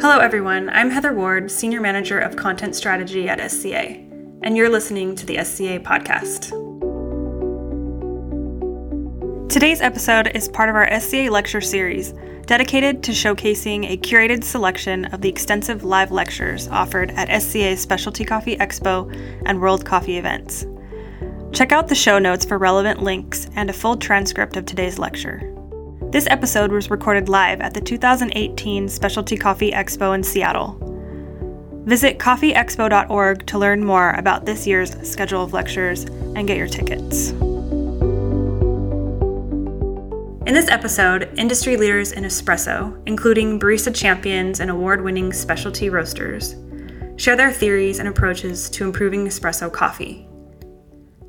Hello, everyone. I'm Heather Ward, Senior Manager of Content Strategy at SCA, and you're listening to the SCA podcast. Today's episode is part of our SCA lecture series dedicated to showcasing a curated selection of the extensive live lectures offered at SCA's Specialty Coffee Expo and World Coffee events. Check out the show notes for relevant links and a full transcript of today's lecture. This episode was recorded live at the 2018 Specialty Coffee Expo in Seattle. Visit coffeeexpo.org to learn more about this year's schedule of lectures and get your tickets. In this episode, industry leaders in espresso, including barista champions and award winning specialty roasters, share their theories and approaches to improving espresso coffee.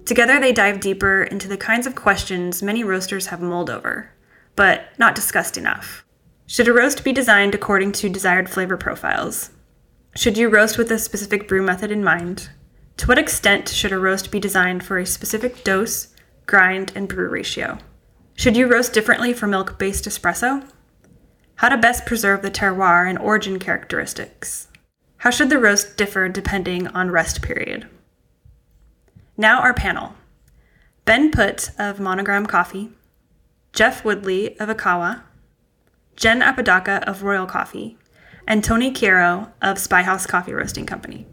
Together, they dive deeper into the kinds of questions many roasters have mulled over but not discussed enough. Should a roast be designed according to desired flavor profiles? Should you roast with a specific brew method in mind? To what extent should a roast be designed for a specific dose, grind, and brew ratio? Should you roast differently for milk based espresso? How to best preserve the terroir and origin characteristics? How should the roast differ depending on rest period? Now, our panel Ben Putt of Monogram Coffee, Jeff Woodley of Ikawa, Jen Apodaca of Royal Coffee, and Tony Chiaro of Spyhouse Coffee Roasting Company.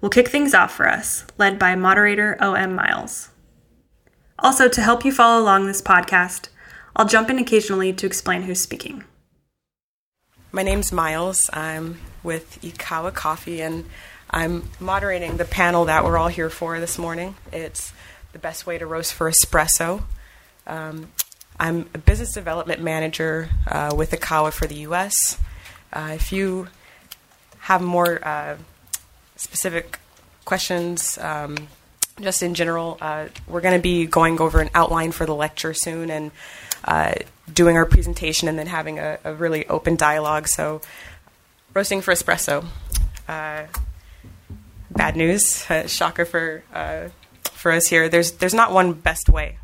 We'll kick things off for us, led by moderator O.M. Miles. Also, to help you follow along this podcast, I'll jump in occasionally to explain who's speaking. My name's Miles. I'm with Ikawa Coffee, and I'm moderating the panel that we're all here for this morning. It's the best way to roast for espresso. Um, I'm a business development manager uh, with Ikawa for the U.S. Uh, if you have more uh, specific questions, um, just in general, uh, we're going to be going over an outline for the lecture soon and uh, doing our presentation and then having a, a, really open dialogue. So, roasting for espresso. Uh, bad news, shocker for for us here. There's there's not one best way.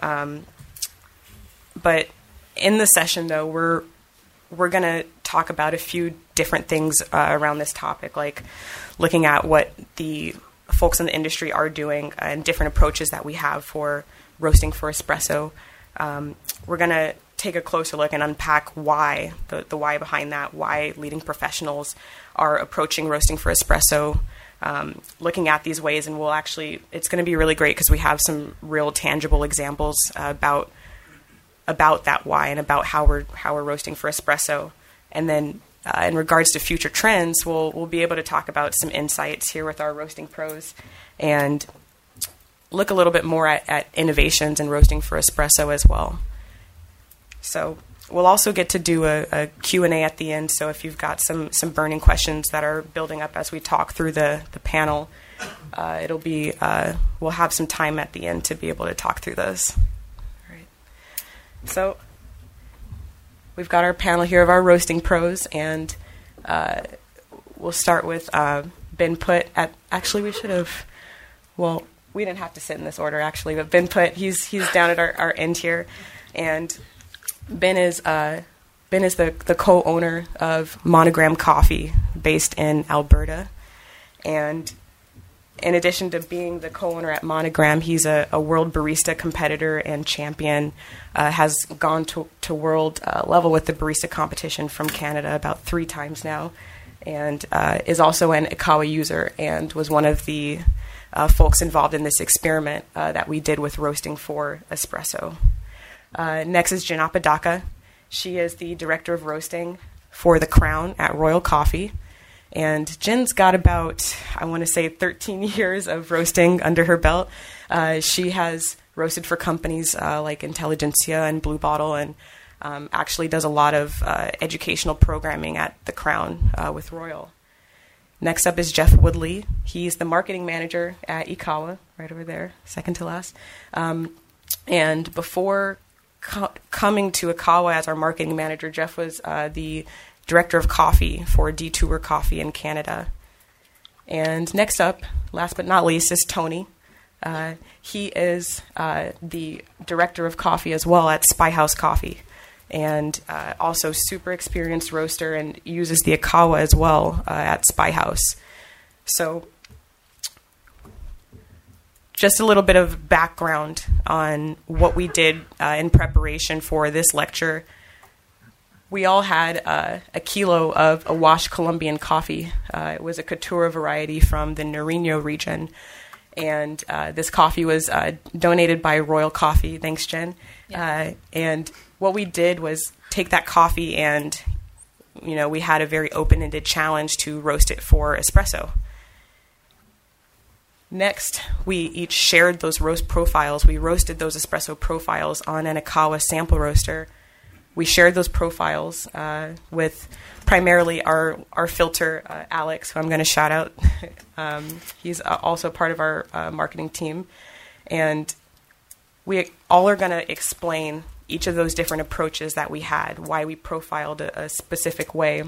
Um, but in the session, though, we're we're going to talk about a few different things uh, around this topic, like looking at what the folks in the industry are doing and different approaches that we have for roasting for espresso. Um, we're going to take a closer look and unpack why the, the why behind that, why leading professionals are approaching roasting for espresso. Um, looking at these ways, and we'll actually, it's going to be really great because we have some real tangible examples uh, about about that why and about how we're how we're roasting for espresso. And then uh, in regards to future trends, we'll we'll be able to talk about some insights here with our roasting pros and look a little bit more at, at innovations in roasting for espresso as well. So we'll also get to do a, a, Q&A at the end. So if you've got some, some burning questions that are building up as we talk through the, the panel, uh, it'll be, uh, we'll have some time at the end to be able to talk through those. So we've got our panel here of our roasting pros, and uh, we'll start with uh, Ben Putt. At actually, we should have. Well, we didn't have to sit in this order actually, but Ben Putt. He's he's down at our, our end here, and Ben is uh, Ben is the the co-owner of Monogram Coffee, based in Alberta, and in addition to being the co-owner at Monogram, he's a, a world barista competitor and champion. Uh, has gone to, to world uh, level with the barista competition from Canada about three times now, and uh, is also an Ikawa user and was one of the uh, folks involved in this experiment uh, that we did with roasting for espresso. Uh, next is Jen Apodaca. She is the director of roasting for the Crown at Royal Coffee. And Jen's got about, I want to say, 13 years of roasting under her belt. Uh, she has roasted for companies uh, like Intelligentsia and Blue Bottle and um, actually does a lot of uh, educational programming at the Crown uh, with Royal. Next up is Jeff Woodley. He's the marketing manager at Ikawa, right over there, second to last. Um, and before co- coming to Ikawa as our marketing manager, Jeff was uh, the director of coffee for Detour Coffee in Canada. And next up, last but not least, is Tony. Uh, he is uh, the director of coffee as well at Spyhouse Coffee. and uh, also super experienced roaster and uses the Ikawa as well uh, at Spyhouse. So, just a little bit of background on what we did uh, in preparation for this lecture. We all had uh, a kilo of a washed Colombian coffee. Uh, it was a Caturra variety from the Nariño region. And uh, this coffee was uh, donated by Royal Coffee. Thanks, Jen. Yeah. Uh, and what we did was take that coffee and, you know, we had a very open ended challenge to roast it for espresso. Next, we each shared those roast profiles. We roasted those espresso profiles on an Ikawa sample roaster. We shared those profiles uh, with primarily our our filter, uh, Alex, who I'm going to shout out. um, he's uh, also part of our uh, marketing team, and we all are going to explain each of those different approaches that we had, why we profiled a, a specific way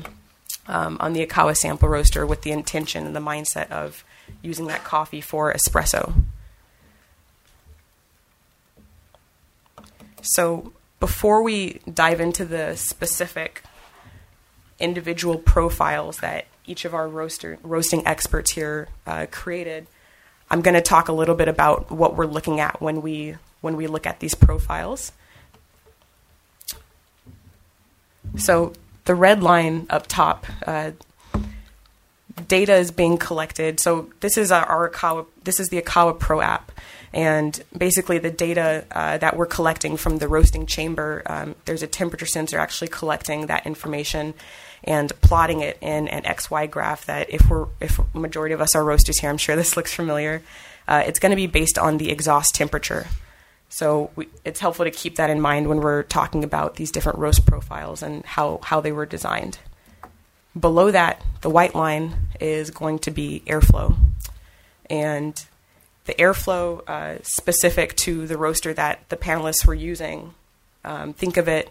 um, on the Ikawa sample roaster with the intention and the mindset of using that coffee for espresso. So, before we dive into the specific individual profiles that each of our roaster, roasting experts here uh, created, I'm going to talk a little bit about what we're looking at when we when we look at these profiles. So the red line up top, uh, data is being collected. So this is our Ikawa, this is the Ikawa Pro app, and basically the data uh, that we're collecting from the roasting chamber. Um, there's a temperature sensor actually collecting that information and plotting it in an XY graph. That if we're if majority of us are roasters here, I'm sure this looks familiar. Uh, it's going to be based on the exhaust temperature. So we, it's helpful to keep that in mind when we're talking about these different roast profiles and how, how they were designed. Below that, the white line is going to be airflow. And the airflow uh, specific to the roaster that the panelists were using, um, think of it,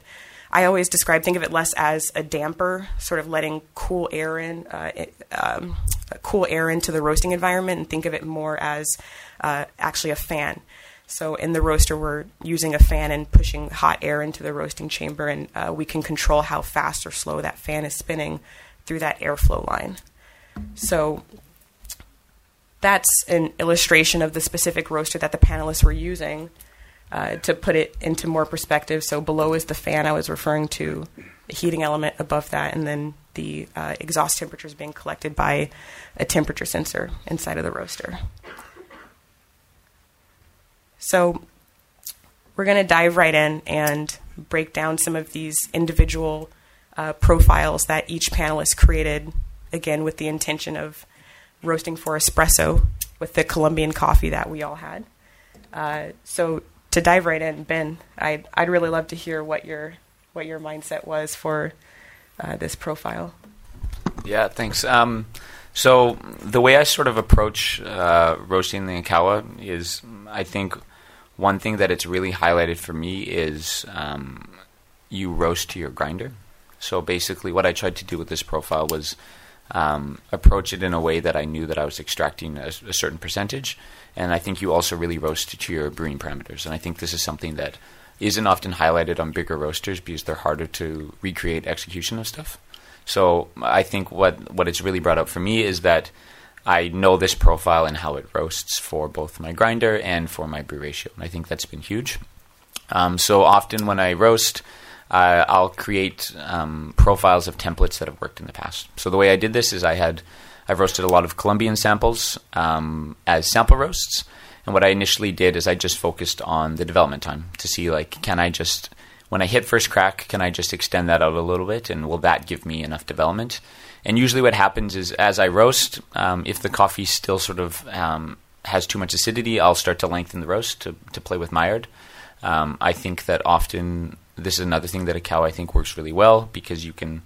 I always describe, think of it less as a damper, sort of letting cool air in, uh, um, cool air into the roasting environment, and think of it more as uh, actually a fan. So in the roaster, we're using a fan and pushing hot air into the roasting chamber, and uh, we can control how fast or slow that fan is spinning through that airflow line. So that's an illustration of the specific roaster that the panelists were using uh, to put it into more perspective. So below is the fan I was referring to, the heating element above that, and then the uh, exhaust temperature is being collected by a temperature sensor inside of the roaster. So we're going to dive right in and break down some of these individual uh, profiles that each panelist created, again, with the intention of roasting for espresso with the Colombian coffee that we all had. Uh, so to dive right in, Ben, I'd, I'd really love to hear what your what your mindset was for uh, this profile. Yeah, thanks. Um, so the way I sort of approach uh, roasting the Ikawa is, I think, one thing that it's really highlighted for me is um, you roast to your grinder. So basically, what I tried to do with this profile was um, approach it in a way that I knew that I was extracting a, a, certain percentage, and I think you also really roast to your brewing parameters. And I think this is something that isn't often highlighted on bigger roasters because they're harder to recreate execution of stuff. So I think what what it's really brought up for me is that I know this profile and how it roasts for both my grinder and for my brew ratio. And I think that's been huge. Um, so often when I roast, uh, I'll create um, profiles of templates that have worked in the past. So the way I did this is I had I've roasted a lot of Colombian samples um, as sample roasts. And what I initially did is I just focused on the development time to see like can I just when I hit first crack, can I just extend that out a little bit and will that give me enough development? And usually, what happens is as I roast, um, if the coffee still sort of um, has too much acidity, I'll start to lengthen the roast to, to play with Maillard. Um, I think that often this is another thing that Ikawa I think works really well because you can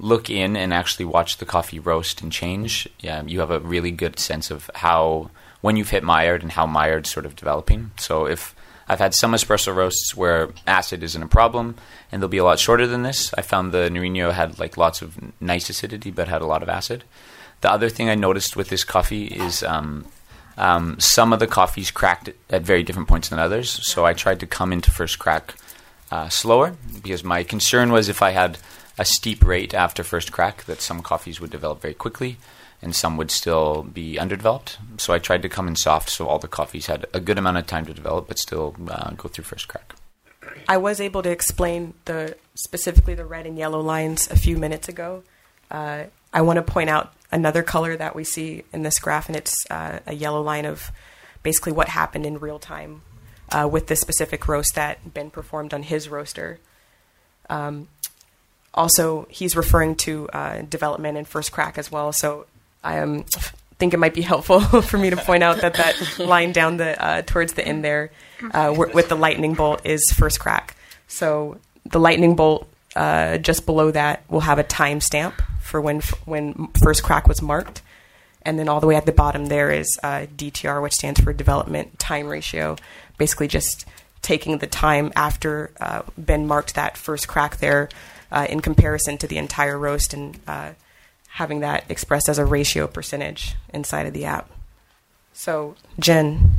look in and actually watch the coffee roast and change. Yeah, you have a really good sense of how when you've hit Maillard and how Maillard's sort of developing. So if I've had some espresso roasts where acid isn't a problem, and they'll be a lot shorter than this. I found the Nariño had like lots of nice acidity, but had a lot of acid. The other thing I noticed with this coffee is um, um, some of the coffees cracked at very different points than others. So I tried to come into first crack uh, slower because my concern was if I had a steep rate after first crack that some coffees would develop very quickly and some would still be underdeveloped. So I tried to come in soft so all the coffees had a good amount of time to develop but still uh, go through first crack. I was able to explain the specifically the red and yellow lines a few minutes ago. Uh, I want to point out another color that we see in this graph, and it's uh, a yellow line of basically what happened in real time uh, with this specific roast that Ben performed on his roaster. Um, also, he's referring to uh, development and first crack as well. So I um, think it might be helpful for me to point out that that line down the uh, towards the end there uh, with the lightning bolt is first crack. So the lightning bolt uh, just below that will have a timestamp for when when first crack was marked, and then all the way at the bottom there is uh, DTR, which stands for development time ratio. Basically, just taking the time after uh, Ben marked that first crack there uh, in comparison to the entire roast and uh, having that expressed as a ratio percentage inside of the app. So, Jen,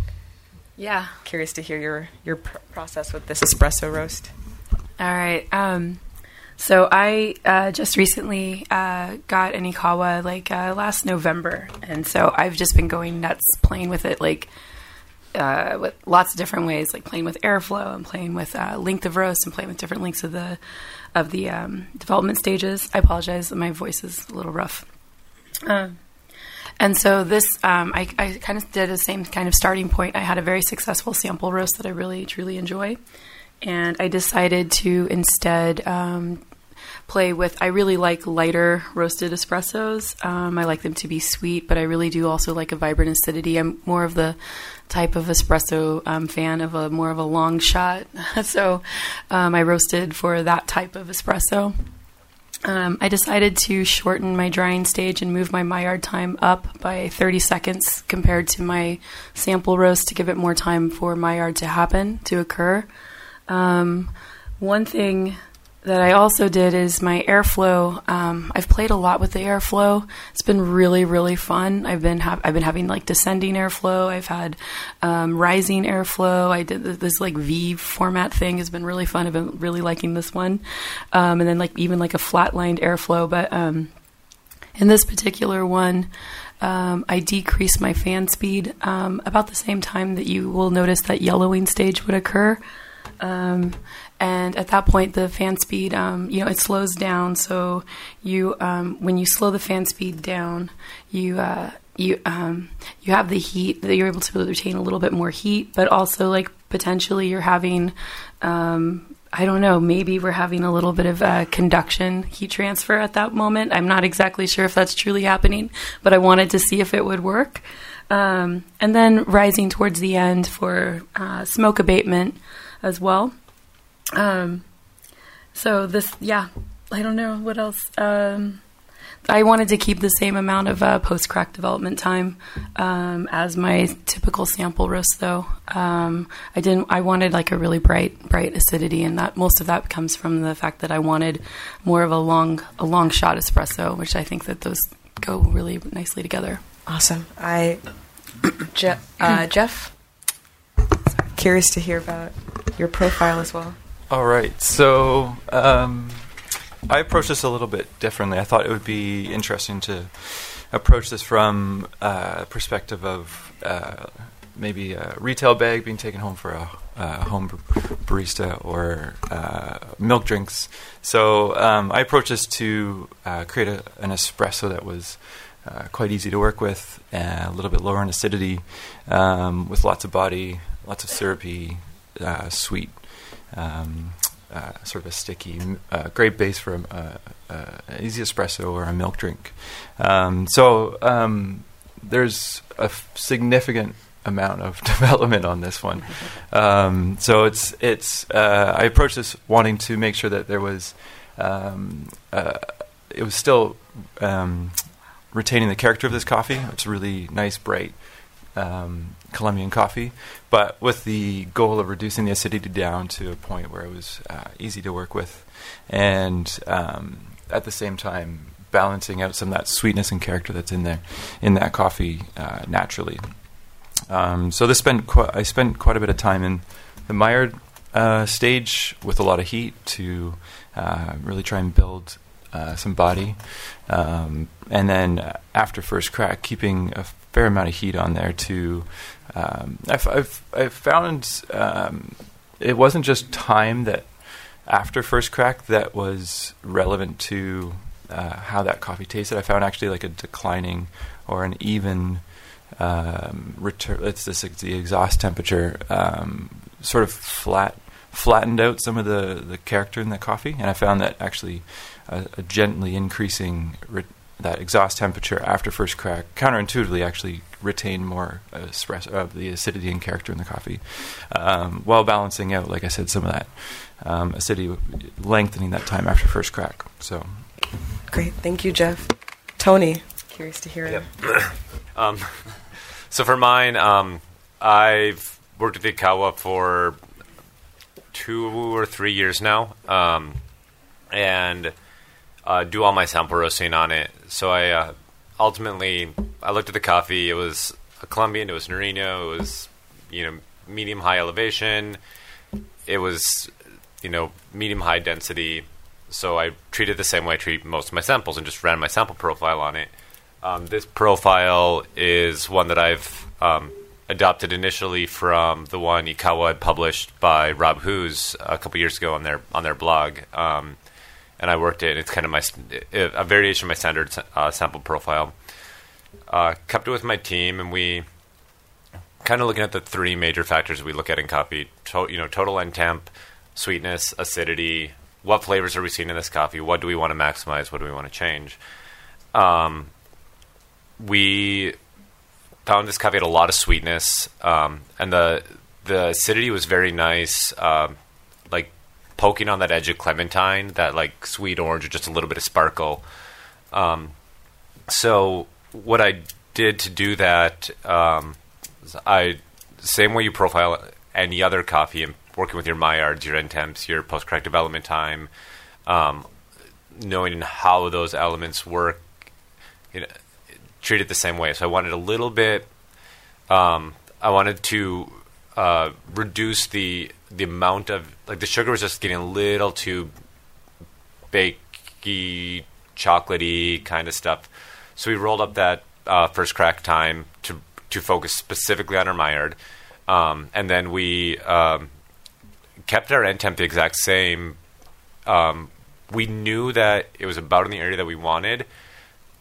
yeah, curious to hear your your pr- process with this espresso roast. All right. Um, so I uh, just recently uh, got an Ikawa like uh, last November, and so I've just been going nuts playing with it, like uh, with lots of different ways, like playing with airflow and playing with uh, length of roast and playing with different lengths of the of the um, development stages. I apologize, my voice is a little rough. Um, and so this, um, I, I kind of did the same kind of starting point. I had a very successful sample roast that I really truly enjoy and I decided to instead um, play with. I really like lighter roasted espressos. Um, I like them to be sweet, but I really do also like a vibrant acidity. I'm more of the type of espresso um, fan of a more of a long shot. so um, I roasted for that type of espresso. Um, I decided to shorten my drying stage and move my Maillard time up by 30 seconds compared to my sample roast to give it more time for Maillard to happen, to occur. Um, one thing that I also did is my airflow. Um, I've played a lot with the airflow. It's been really, really fun. I've been ha- I've been having like descending airflow. I've had um, rising airflow. I did this, like V format thing has been really fun. I've been really liking this one, um, and then like even like a flatlined airflow. But um, in this particular one. Um, I decreased my fan speed um, about the same time that you will notice that yellowing stage would occur. Um, and at that point, the fan speed, um, you know, it slows down. So you, um, when you slow the fan speed down, you uh, you um, you have the heat that you're able to retain a little bit more heat, but also like potentially you're having. Um, I don't know. Maybe we're having a little bit of uh, conduction heat transfer at that moment. I'm not exactly sure if that's truly happening, but I wanted to see if it would work. Um, and then rising towards the end for uh, smoke abatement as well. Um, so this, yeah, I don't know what else. Um, I wanted to keep the same amount of uh, post crack development time um, as my typical sample roast, though. Um, I didn't. I wanted like a really bright, bright acidity, and that most of that comes from the fact that I wanted more of a long, a long shot espresso, which I think that those go really nicely together. Awesome. I, Je- uh, Jeff, curious to hear about your profile as well. All right. So um, I approached this a little bit differently. I thought it would be interesting to approach this from a perspective of uh, maybe a retail bag being taken home for a, a home barista or uh, milk drinks. So um, I approached this to uh, create a, an espresso that was uh, quite easy to work with, a little bit lower in acidity, um, with lots of body, lots of syrupy, uh, sweet, um, uh, sort of a sticky, uh, great base for an easy espresso or a milk drink. Um, so um, there's a f- significant amount of development on this one. Um, so it's it's uh, I approached this wanting to make sure that there was um, uh, it was still um, retaining the character of this coffee. It's really nice, bright, um, Colombian coffee, but with the goal of reducing the acidity down to a point where it was uh, easy to work with, and um, at the same time balancing out some of that sweetness and character that's in there in that coffee uh, naturally. Um, so this spent qu- I spent quite a bit of time in the Maillard uh, stage with a lot of heat to uh, really try and build uh, some body, um, and then after first crack, keeping a fair amount of heat on there to. Um, I've, I've, I've found um, it wasn't just time that after first crack that was relevant to uh, how that coffee tasted. I found actually like a declining or an even um, return. It's this the exhaust temperature um, sort of flat flattened out some of the the character in the coffee, and I found that actually a, a gently increasing re- that exhaust temperature after first crack counterintuitively actually retained more espresso of the acidity and character in the coffee, um, while balancing out, like I said, some of that um, acidity, lengthening that time after first crack. So, Great, thank you, Jeff. Tony, curious to hear. Yep. um, so for mine, um, I've worked at the Ikawa for two or three years now, um, and uh, do all my sample roasting on it. So I uh, ultimately I looked at the coffee. It was a Colombian. It was Nariño. It was you know medium high elevation. It was you know medium high density. So I treated the same way I treat most of my samples and just ran my sample profile on it. Um, this profile is one that I've um, adopted initially from the one Ikawa had published by Rob Hoos a couple years ago on their on their blog. Um, and I worked it. It's kind of my a variation of my standard uh, sample profile. Uh, kept it with my team, and we kind of looking at the three major factors we look at in coffee. To, you know, total end temp, sweetness, acidity. What flavors are we seeing in this coffee? What do we want to maximize? What do we want to change? Um, we found this coffee had a lot of sweetness, um, and the the acidity was very nice. Um, poking on that edge of clementine, that like sweet orange or just a little bit of sparkle. Um, so what I did to do that, um, I same way you profile any other coffee and working with your Maillards, your end temps, your post-crack development time, um, knowing how those elements work, you know, treat it the same way. So I wanted a little bit. Um, I wanted to uh, reduce the the amount of like the sugar was just getting a little too bakey, chocolatey kind of stuff. So we rolled up that uh, first crack time to to focus specifically on our Maillard, um, and then we um, kept our end temp the exact same. Um, we knew that it was about in the area that we wanted,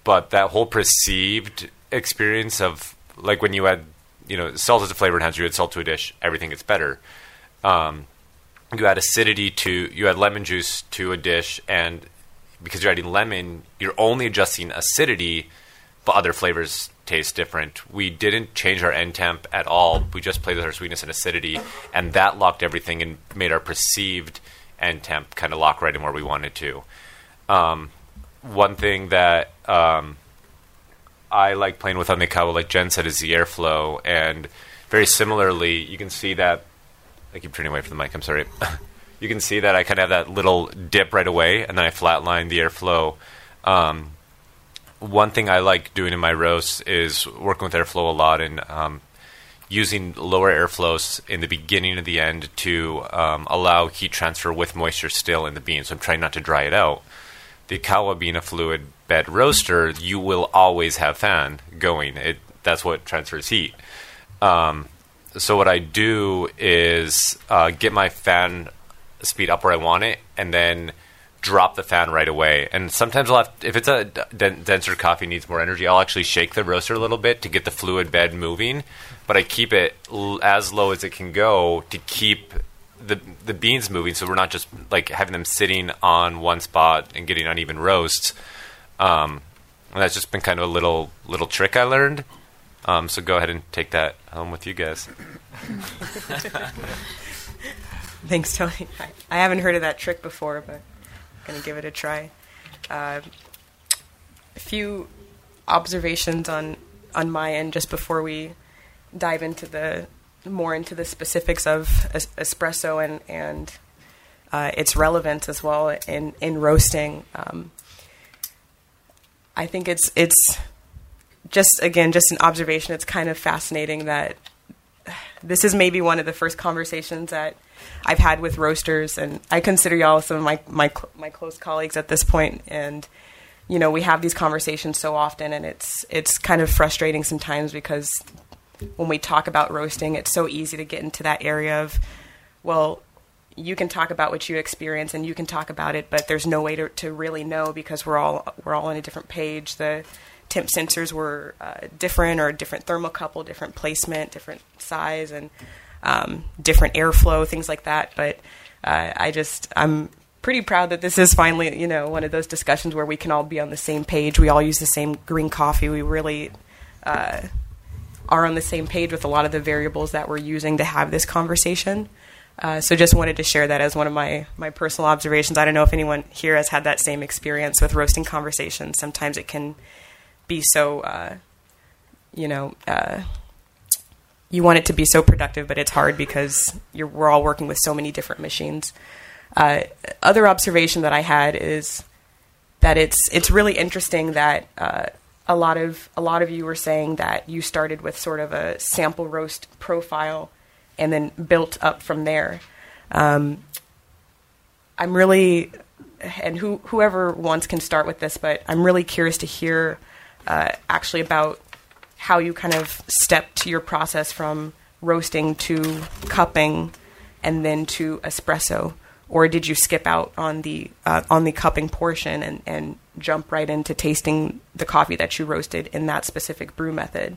but that whole perceived experience of like when you add, you know, salt as a flavor enhancer, you add salt to a dish, everything gets better. Um, you add acidity to, you add lemon juice to a dish, and because you're adding lemon, you're only adjusting acidity, but other flavors taste different. We didn't change our end temp at all. We just played with our sweetness and acidity, and that locked everything and made our perceived end temp kind of lock right in where we wanted to. Um, one thing that um, I like playing with on the Ikawa, like Jen said, is the airflow. And very similarly, you can see that. I keep turning away from the mic. I'm sorry. you can see that I kind of have that little dip right away, and then I flatline the airflow. Um, one thing I like doing in my roasts is working with airflow a lot and um, using lower airflows in the beginning and the end to um, allow heat transfer with moisture still in the bean. So I'm trying not to dry it out. The Ikawa being a fluid bed roaster, you will always have fan going. It that's what transfers heat. Um, so what I do is uh, get my fan speed up where I want it, and then drop the fan right away. And sometimes I'll have, if it's a d- denser coffee needs more energy, I'll actually shake the roaster a little bit to get the fluid bed moving. But I keep it l- as low as it can go to keep the the beans moving, so we're not just like having them sitting on one spot and getting uneven roasts. Um, and that's just been kind of a little little trick I learned. Um, so go ahead and take that home with you guys. Thanks, Tony. I, haven't heard of that trick before, but I'm going to give it a try. Uh, a few observations on on my end just before we dive into the more into the specifics of es- espresso and and uh, its relevance as well in in roasting. Um, I think it's it's just again just an observation. It's kind of fascinating that this is maybe one of the first conversations that I've had with roasters, and I consider y'all some of my my my close colleagues at this point, and you know we have these conversations so often, and it's it's kind of frustrating sometimes because when we talk about roasting, it's so easy to get into that area of, well, you can talk about what you experience and you can talk about it, but there's no way to, to really know because we're all we're all on a different page. The temp sensors were uh, different or different thermocouple, different placement, different size, and um, different airflow, things like that. But uh, I just I'm pretty proud that this is finally you know one of those discussions where we can all be on the same page. We all use the same green coffee. We really. Uh, are on the same page with a lot of the variables that we're using to have this conversation. Uh, so just wanted to share that as one of my, my personal observations. I don't know if anyone here has had that same experience with roasting conversations. Sometimes it can be so, uh, you know, uh, you want it to be so productive, but it's hard because we're all working with so many different machines. Uh, other observation that I had is that it's it's really interesting that uh, a lot of a lot of you were saying that you started with sort of a sample roast profile and then built up from there. Um, I'm really, and who, whoever wants can start with this, but I'm really curious to hear uh, actually about how you kind of step to your process from roasting to cupping and then to espresso or did you skip out on the uh, on the cupping portion and, and jump right into tasting the coffee that you roasted in that specific brew method?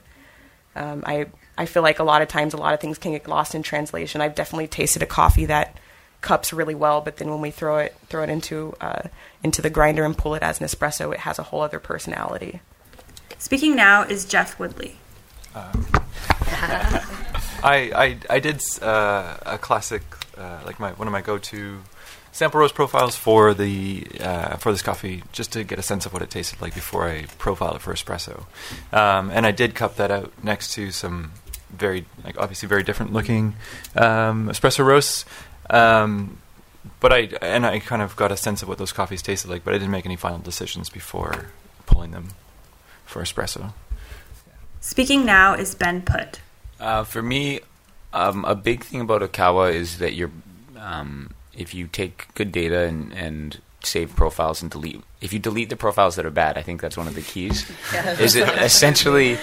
Um, I I feel like a lot of times a lot of things can get lost in translation. I've definitely tasted a coffee that cups really well, but then when we throw it throw it into uh, into the grinder and pull it as an espresso, it has a whole other personality. Speaking now is Jeff Woodley. Um, I, I I did uh, a classic uh, like my one of my go-to sample roast profiles for the uh, for this coffee, just to get a sense of what it tasted like before I profiled it for espresso. Um, and I did cup that out next to some very like obviously very different looking um, espresso roasts. Um, but I and I kind of got a sense of what those coffees tasted like, but I didn't make any final decisions before pulling them for espresso. Speaking now is Ben Putt. Uh, for me, um, a big thing about Ikawa is that you're, um, if you take good data and, and save profiles and delete, if you delete the profiles that are bad, I think that's one of the keys. is it essentially,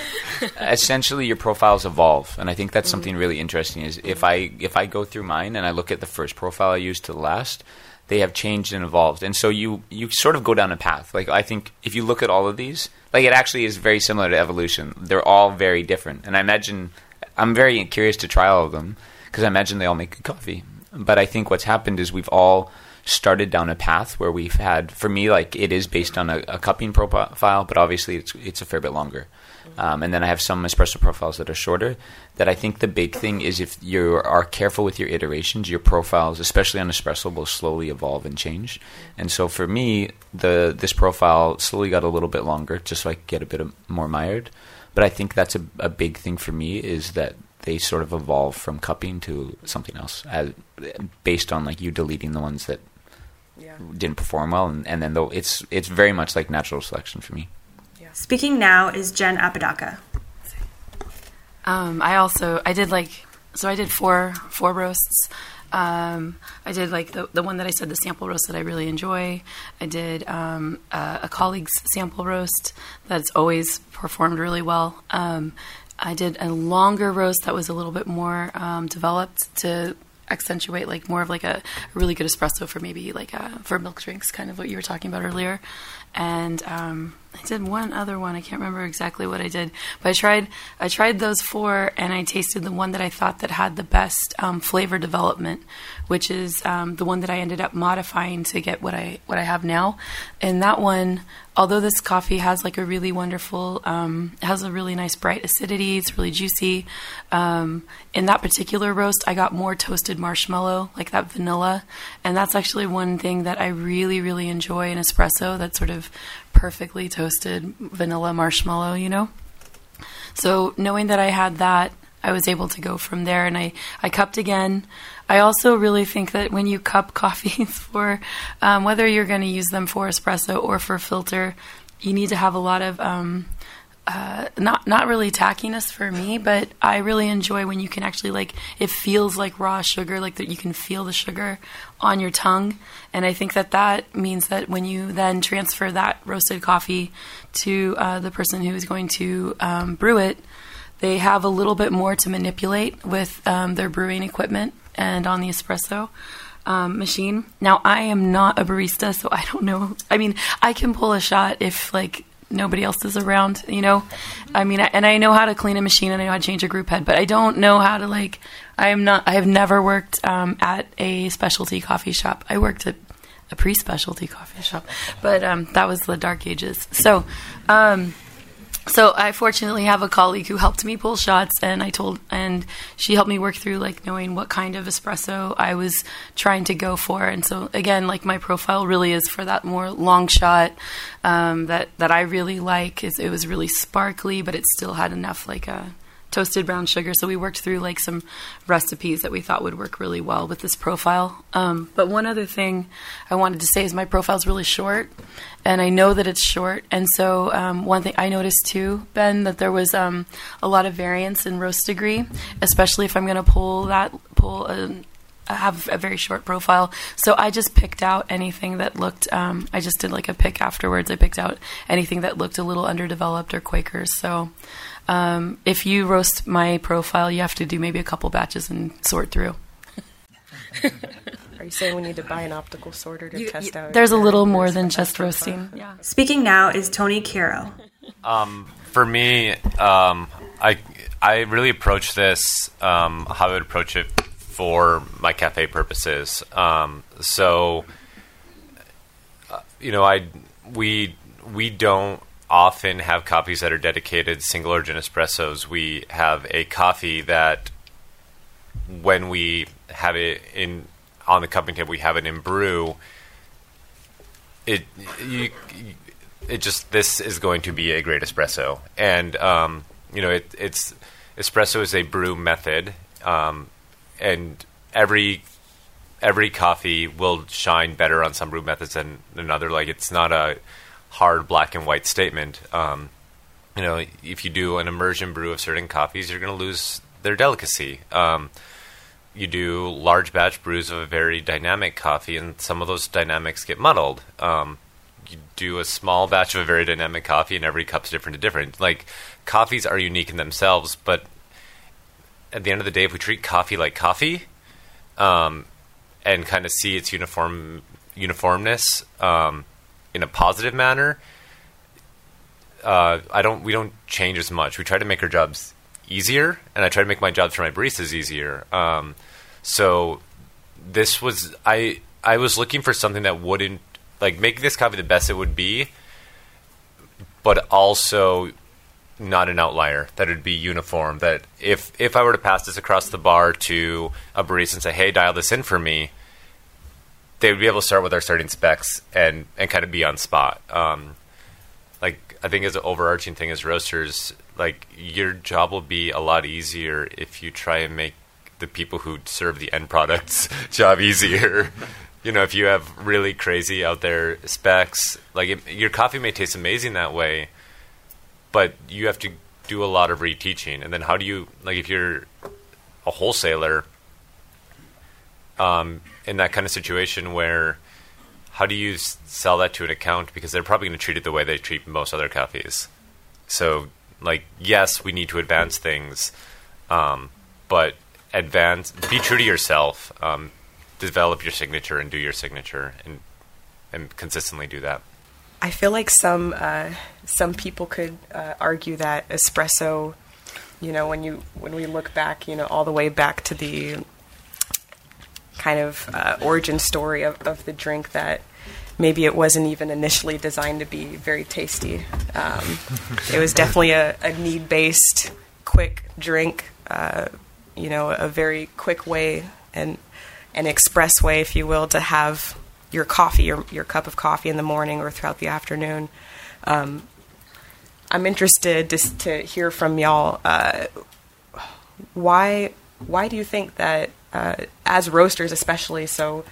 essentially your profiles evolve, and I think that's something mm-hmm. really interesting. Is if I if I go through mine and I look at the first profile I used to the last, they have changed and evolved, and so you you sort of go down a path. Like I think if you look at all of these, like it actually is very similar to evolution. They're all very different, and I imagine I'm very curious to try all of them because I imagine they all make good coffee. But I think what's happened is we've all started down a path where we've had, for me, like it is based on a, a cupping profile, but obviously it's it's a fair bit longer. Um, and then I have some espresso profiles that are shorter. That I think the big thing is if you are careful with your iterations, your profiles, especially on espresso, will slowly evolve and change. And so for me, the this profile slowly got a little bit longer, just so I could get a bit more Maillard. But I think that's a, a big thing for me is that they sort of evolve from cupping to something else, as, based on like you deleting the ones that. Didn't perform well, and, and then though it's it's very much like natural selection for me. Yeah. Speaking now is Jen Apodaca. Um, I also I did like so I did four four roasts. Um, I did like the, the one that I said, the sample roast that I really enjoy. I did um, uh, a colleague's sample roast that's always performed really well. Um, I did a longer roast that was a little bit more um, developed to accentuate like more of like a, really good espresso for maybe like a, uh, for milk drinks, kind of what you were talking about earlier. And um, I did one other one. I can't remember exactly what I did, but I tried. I tried those four, and I tasted the one that I thought that had the best um, flavor development, which is um, the one that I ended up modifying to get what I what I have now. And that one, although this coffee has like a really wonderful, um, has a really nice bright acidity. It's really juicy. Um, in that particular roast, I got more toasted marshmallow, like that vanilla, and that's actually one thing that I really really enjoy in espresso. That sort of perfectly toasted vanilla marshmallow, you know? So knowing that I had that, I was able to go from there and I, I cupped again. I also really think that when you cup coffees for, um, whether you're going to use them for espresso or for filter, you need to have a lot of um, uh, not not really tackiness for me, but I really enjoy when you can actually like it feels like raw sugar, like that you can feel the sugar on your tongue, and I think that that means that when you then transfer that roasted coffee to uh, the person who is going to um, brew it, they have a little bit more to manipulate with um, their brewing equipment and on the espresso. Um, machine. Now, I am not a barista, so I don't know. I mean, I can pull a shot if like nobody else is around, you know. I mean, I, and I know how to clean a machine and I know how to change a group head, but I don't know how to like. I am not. I have never worked um, at a specialty coffee shop. I worked at a pre-specialty coffee shop, but um, that was the dark ages. So. Um, so I fortunately have a colleague who helped me pull shots, and I told, and she helped me work through like knowing what kind of espresso I was trying to go for. And so again, like my profile really is for that more long shot um, that that I really like. Is it was really sparkly, but it still had enough like a toasted brown sugar. So we worked through like some recipes that we thought would work really well with this profile. Um, but one other thing I wanted to say is my profile is really short, and I know that it's short. And so um, one thing I noticed too, Ben, that there was um, a lot of variance in roast degree, especially if I'm going to pull that pull. A, have a very short profile. So I just picked out anything that looked, um, I just did like a pick afterwards. I picked out anything that looked a little underdeveloped or Quakers. So um, if you roast my profile, you have to do maybe a couple batches and sort through. Are you saying we need to buy an optical sorter to You- test you- out? there's a little more than just roasting. Yeah. Speaking now is Tony Caro. For me, um, I I really approach this um, how I would approach it for my cafe purposes. Um, so, uh, you know, I we we don't often have coffees that are dedicated single origin espressos. We have a coffee that when we have it in on the cupping table, we have it in brew. It you, it just this is going to be a great espresso, and um, you know it, it's espresso is a brew method, um, and every every coffee will shine better on some brew methods than another. Like it's not a hard black and white statement. Um, you know, if you do an immersion brew of certain coffees, you're going to lose their delicacy. Um, you do large batch brews of a very dynamic coffee, and some of those dynamics get muddled. Um, you do a small batch of a very dynamic coffee, and every cup's different to different. Like coffees are unique in themselves, but at the end of the day, if we treat coffee like coffee, um, and kind of see its uniform uniformness um, in a positive manner, uh, I don't. We don't change as much. We try to make our jobs easier, and I try to make my jobs for my baristas easier. Um, so this was I. I was looking for something that wouldn't like make this coffee the best it would be, but also not an outlier. That would be uniform. That if if I were to pass this across the bar to a barista and say, "Hey, dial this in for me," they would be able to start with our starting specs and and kind of be on spot. Um, like I think as an overarching thing as roasters, like your job will be a lot easier if you try and make the people who serve the end products job easier. you know, if you have really crazy out there specs, like it, your coffee may taste amazing that way, but you have to do a lot of reteaching. And then how do you like if you're a wholesaler um, in that kind of situation where how do you sell that to an account because they're probably going to treat it the way they treat most other coffees. So, like, yes, we need to advance things, um, but advance, be true to yourself, um, develop your signature and do your signature, and and consistently do that. I feel like some uh, some people could uh, argue that espresso, you know, when you when we look back, you know, all the way back to the kind of uh, origin story of, of the drink that maybe it wasn't even initially designed to be very tasty. Um, it was definitely a, a need based, quick drink. Uh, you know, a very quick way and an express way, if you will, to have your coffee, your, your cup of coffee in the morning or throughout the afternoon. Um, I'm interested to, to hear from y'all. Uh, why why do you think that uh, as roasters, especially? So,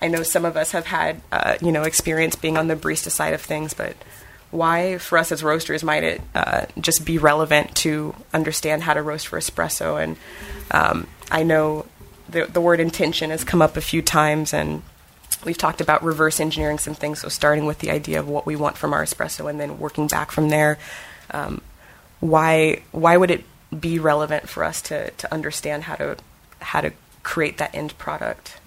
I know some of us have had uh, you know experience being on the barista side of things, but why for us as roasters might it uh, just be relevant to understand how to roast for espresso? And um, I know the, the word intention has come up a few times, and we've talked about reverse engineering some things. So starting with the idea of what we want from our espresso, and then working back from there. Um, why why would it be relevant for us to, to understand how to how to create that end product?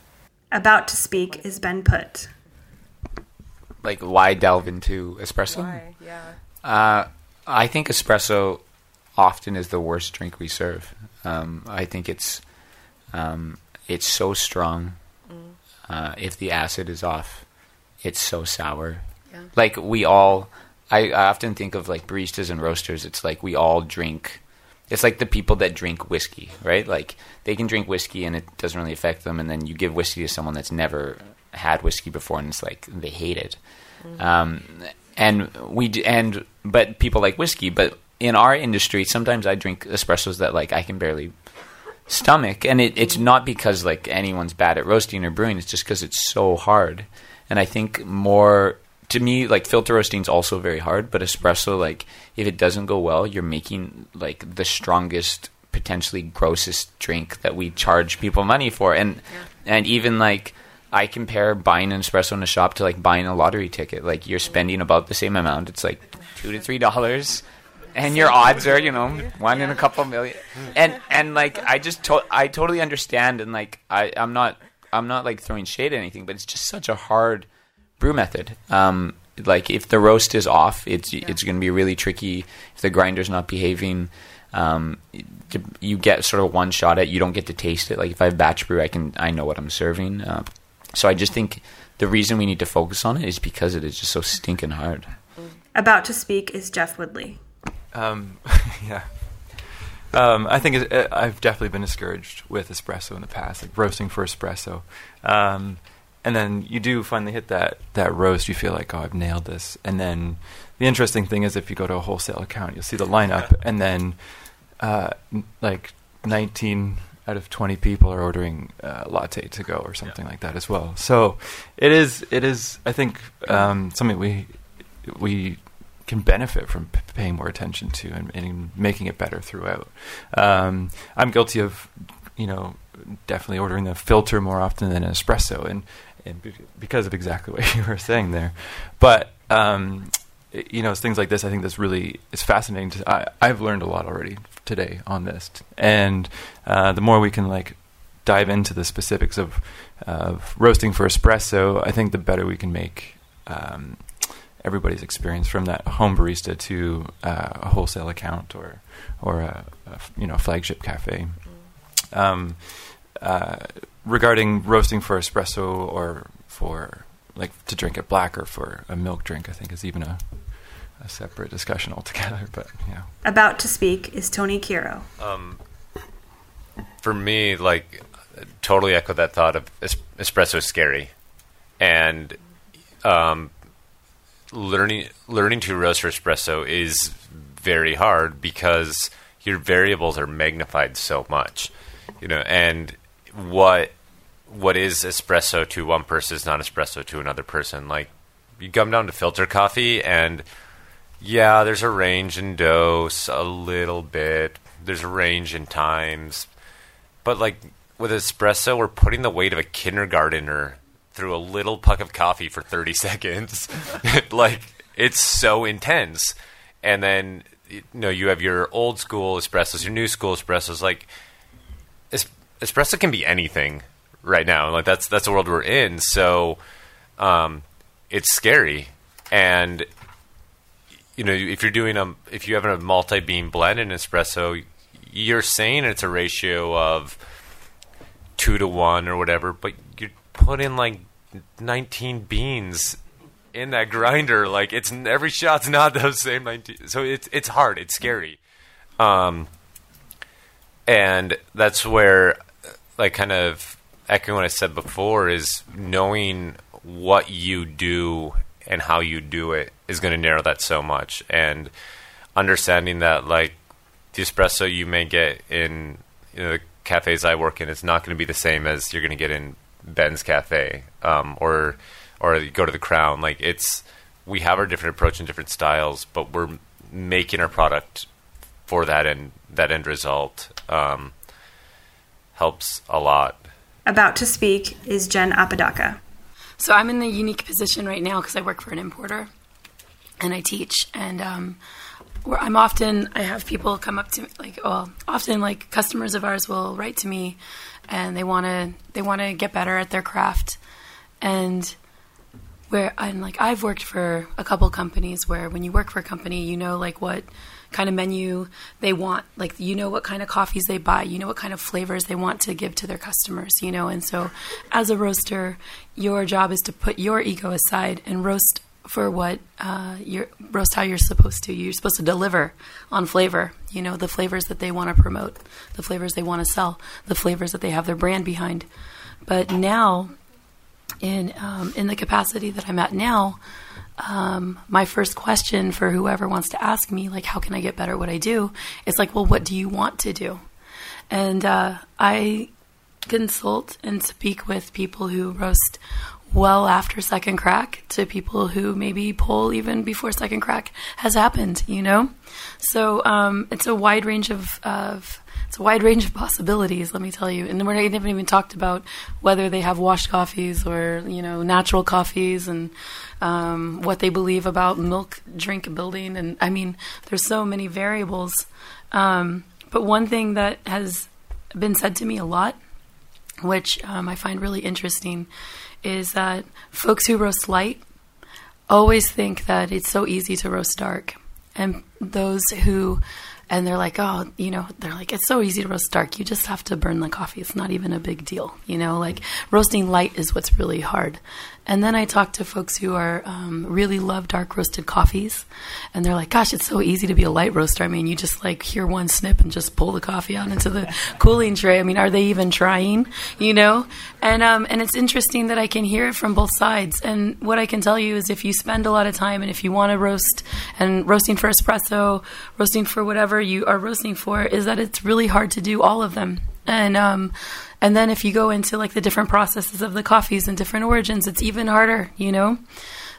About to speak is Ben Putt. Like, why delve into espresso? Why? Yeah. Uh, I think espresso often is the worst drink we serve. Um, I think it's um, it's so strong. Uh, if the acid is off, it's so sour. Yeah. Like we all, I, I often think of like baristas and roasters. It's like we all drink. It's like the people that drink whiskey, right? Like they can drink whiskey and it doesn't really affect them, and then you give whiskey to someone that's never had whiskey before, and it's like they hate it. Um, and we d- and but people like whiskey, but in our industry, sometimes I drink espressos that like I can barely stomach, and it, it's not because like anyone's bad at roasting or brewing. It's just because it's so hard. And I think more to me, like filter roasting is also very hard, but espresso, like if it doesn't go well, you're making like the strongest, potentially grossest drink that we charge people money for, and and even like. I compare buying an espresso in a shop to like buying a lottery ticket. Like you're spending about the same amount. It's like two to three dollars, and your odds are you know one in a couple million. And and like I just to- I totally understand, and like I I'm not I'm not like throwing shade at anything, but it's just such a hard brew method. Um, like if the roast is off, it's it's going to be really tricky. If the grinder's not behaving, um, y- you get sort of one shot at. You don't get to taste it. Like if I have batch brew, I can I know what I'm serving. Uh, so I just think the reason we need to focus on it is because it is just so stinking hard. About to speak is Jeff Woodley. Um, yeah. Um, I think it, uh, I've definitely been discouraged with espresso in the past, like roasting for espresso. Um, and then you do finally hit that, that roast, you feel like, oh, I've nailed this. And then the interesting thing is if you go to a wholesale account, you'll see the lineup, and then uh, like 19 out of 20 people are ordering uh, latte to go or something like that as well. So it is, it is I think, um, something we we can benefit from p- paying more attention to and, and making it better throughout. Um, I'm guilty of, you know, definitely ordering the filter more often than an espresso, and, and because of exactly what you were saying there. But um, you know, it's things like this. I think that's really it's fascinating. To, I, I've learned a lot already today on this, and uh, the more we can like dive into the specifics of of roasting for espresso, I think the better we can make. Um, everybody's experience from that home barista to uh, a wholesale account or or a, a you know flagship cafe. Um, uh, regarding roasting for espresso or for like to drink it black or for a milk drink, I think is even a, a separate discussion altogether. But yeah, About to speak is Tony Kiro. Um, for me, like, totally echo that thought of es- espresso is scary, and um, learning learning to roast for espresso is very hard because your variables are magnified so much, you know, and what what is espresso to one person is not espresso to another person. Like, you come down to filter coffee and yeah, there's a range in dose a little bit. There's a range in times. But like with espresso, we're putting the weight of a kindergartner through a little puck of coffee for 30 seconds. like it's so intense. And then you know, you have your old school espressos, your new school espressos like es- espresso can be anything right now. Like that's that's the world we're in. So um, it's scary. And you know, if you're doing a if you have a multi-bean blend in espresso, you're saying it's a ratio of two to one or whatever, but you put in like 19 beans in that grinder. Like it's every shot's not the same 19. So it's it's hard. It's scary. Um, and that's where, like, kind of echoing what I said before, is knowing what you do and how you do it is going to narrow that so much. And understanding that, like, the espresso you may get in you know, the cafes I work in is not going to be the same as you're going to get in Ben's Cafe um, or or go to the Crown. Like, it's we have our different approach and different styles, but we're making our product for that end that end result um, helps a lot. About to speak is Jen Apodaca. So I'm in the unique position right now because I work for an importer and I teach. And um, where I'm often, I have people come up to me, like, well, often like customers of ours will write to me and they want to, they want to get better at their craft. And where I'm like, I've worked for a couple companies where when you work for a company, you know, like what kind of menu they want. Like, you know what kind of coffees they buy, you know what kind of flavors they want to give to their customers, you know. And so, as a roaster, your job is to put your ego aside and roast for what uh, roast how you're supposed to. You're supposed to deliver on flavor. You know the flavors that they want to promote, the flavors they want to sell, the flavors that they have their brand behind. But now, in um, in the capacity that I'm at now, um, my first question for whoever wants to ask me, like, how can I get better at what I do? It's like, well, what do you want to do? And uh, I consult and speak with people who roast well after second crack to people who maybe pull even before second crack has happened, you know? So um, it's a wide range of, of it's a wide range of possibilities, let me tell you. And we're not haven't even talked about whether they have washed coffees or you know natural coffees and um, what they believe about milk drink building. And I mean, there's so many variables. Um, but one thing that has been said to me a lot, which um, I find really interesting, is that folks who roast light always think that it's so easy to roast dark. And those who and they're like, oh, you know, they're like, it's so easy to roast dark. You just have to burn the coffee. It's not even a big deal. You know, like roasting light is what's really hard. And then I talk to folks who are um, really love dark roasted coffees, and they're like, "Gosh, it's so easy to be a light roaster. I mean, you just like hear one snip and just pull the coffee out into the cooling tray. I mean, are they even trying? You know?" And um, and it's interesting that I can hear it from both sides. And what I can tell you is, if you spend a lot of time and if you want to roast and roasting for espresso, roasting for whatever you are roasting for, is that it's really hard to do all of them. And um, and then if you go into like the different processes of the coffees and different origins, it's even harder, you know?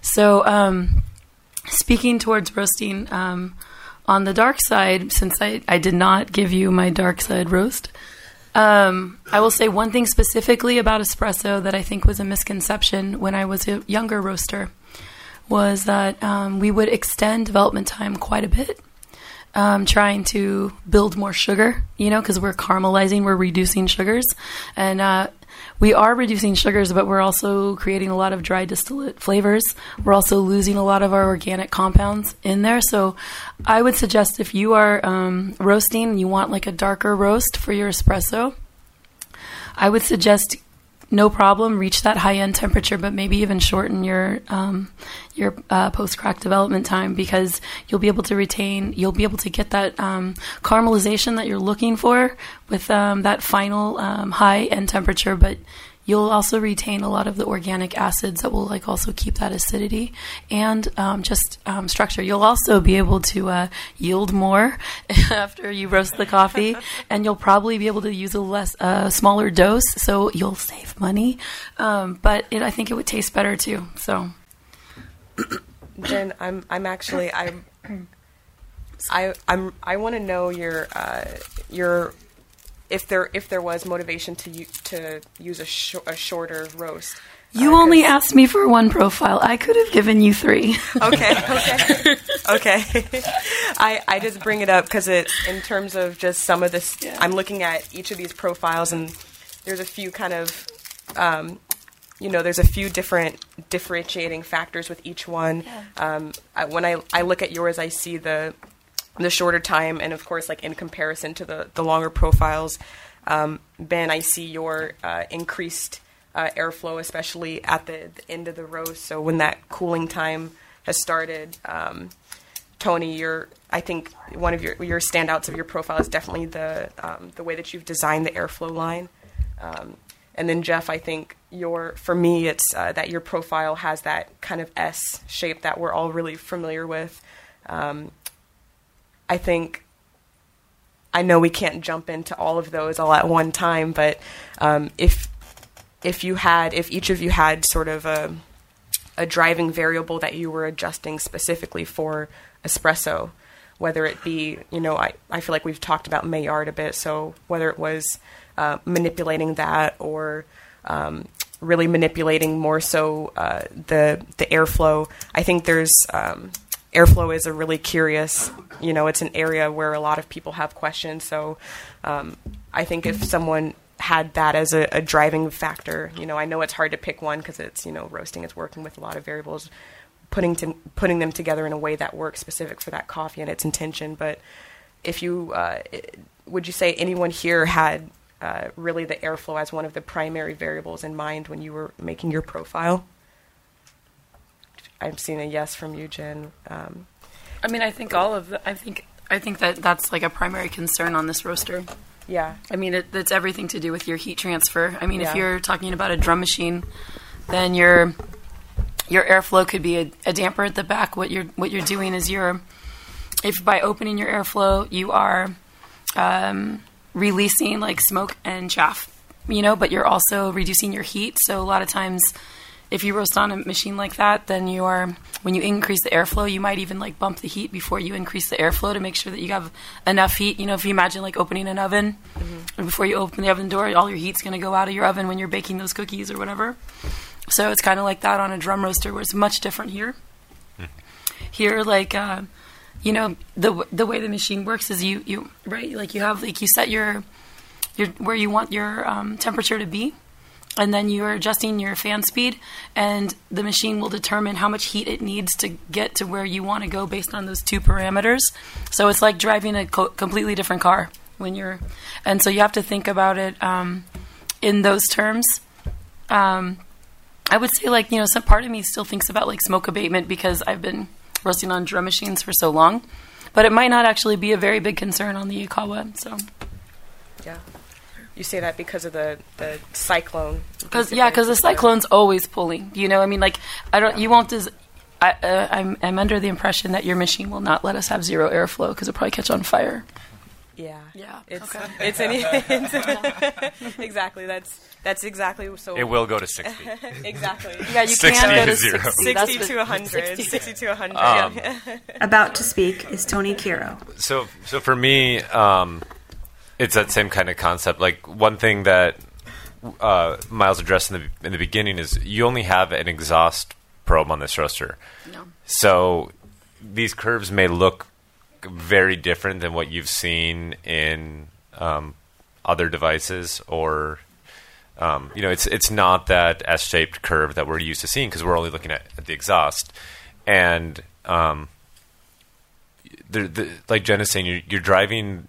So, um, speaking towards roasting um, on the dark side, since I, I did not give you my dark side roast, um, I will say one thing specifically about espresso that I think was a misconception when I was a younger roaster was that um, we would extend development time quite a bit um, trying to build more sugar, you know, because we're caramelizing, we're reducing sugars. And uh, we are reducing sugars, but we're also creating a lot of dry distillate flavors. We're also losing a lot of our organic compounds in there. So I would suggest if you are um, roasting and you want like a darker roast for your espresso, I would suggest no problem reach that high end temperature, but maybe even shorten your um, your uh, post crack development time because you'll be able to retain, you'll be able to get that um, caramelization that you're looking for with um, that final um, high end temperature, but you'll also retain a lot of the organic acids that will like also keep that acidity and um, just um, structure. You'll also be able to uh, yield more after you roast the coffee, and you'll probably be able to use a less uh, smaller dose, so you'll save money. Um, but it, I think it would taste better too. So, Jen, I'm I'm actually I'm. I I'm I want to know your uh, your if there if there was motivation to u- to use a, sh- a shorter roast. You Uh, only asked me for one profile. I could have given you three. okay, okay, okay. I I just bring it up because it's in terms of just some of this. Yeah. I'm looking at each of these profiles, and there's a few kind of, um, you know, there's a few different differentiating factors with each one. Um, I, when I I look at yours, I see the the shorter time, and of course, like in comparison to the the longer profiles. Um, ben, I see your uh, increased uh, airflow, especially at the, the end of the roast. So when that cooling time has started, um, Tony, your I think one of your your standouts of your profile is definitely the um, the way that you've designed the airflow line. Um, and then Jeff, I think your for me it's uh, that your profile has that kind of S shape that we're all really familiar with. Um, I think I know we can't jump into all of those all at one time, but um, if if you had if each of you had sort of a a driving variable that you were adjusting specifically for espresso, whether it be, you know, I, I feel like we've talked about Maillard a bit, so whether it was uh, manipulating that or um, really manipulating more so uh, the the airflow. I think there's um, airflow is a really curious, you know, it's an area where a lot of people have questions. So um, I think if someone had that as a, a, driving factor, you know, I know it's hard to pick one because it's you know roasting is working with a lot of variables, putting to, putting them together in a way that works specific for that coffee and its intention. But if you uh, would you say anyone here had uh, really the airflow as one of the primary variables in mind when you were making your profile? I've seen a yes from you, Jen. Um, I mean, I think all of the, I think I think that that's like a primary concern on this roaster. Yeah. I mean, it, it's everything to do with your heat transfer. I mean, Yeah. if you're talking about a drum machine, then your your airflow could be a, a damper at the back. What you're what you're doing is you're if by opening your airflow you are um, releasing like smoke and chaff, you know, but you're also reducing your heat. So a lot of times, if you roast on a machine like that, then you are when you increase the airflow, you might even like bump the heat before you increase the airflow to make sure that you have enough heat. You know, if you imagine like opening an oven, and before you open the oven door, all your heat's going to go out of your oven when you're baking those cookies or whatever. So it's kind of like that on a drum roaster, where it's much different here. Here, like. Uh, you know the the way the machine works is you you right like you have like you set your your where you want your um, temperature to be and then you're adjusting your fan speed and the machine will determine how much heat it needs to get to where you want to go based on those two parameters so it's like driving a co- completely different car when you're and so you have to think about it um, in those terms um, I would say like you know some part of me still thinks about like smoke abatement because I've been roasting on drum machines for so long, but it might not actually be a very big concern on the Ikawa. So. You say that because of the, the cyclone. because yeah, because the cyclone's always pulling. You know, I mean like I don't you won't des- I, uh, I'm I'm under the impression that your machine will not let us have zero airflow because it'll probably catch on fire. Yeah. Yeah, It's okay. it's, any, it's exactly that's that's exactly so It will go to 60. exactly. Yeah, you 60 can't go to to zero. 60. That's 60 to 100. 60. 60 to 100. Um, yeah. About to speak is Tony Kiro. so so for me um, it's that same kind of concept like one thing that uh, miles addressed in the, in the beginning is you only have an exhaust probe on this roaster No. so these curves may look very different than what you've seen in um, other devices or um, you know it's it's not that S-shaped curve that we're used to seeing because we're only looking at, at the exhaust and um, the, the, like Jen is saying, you're, you're driving.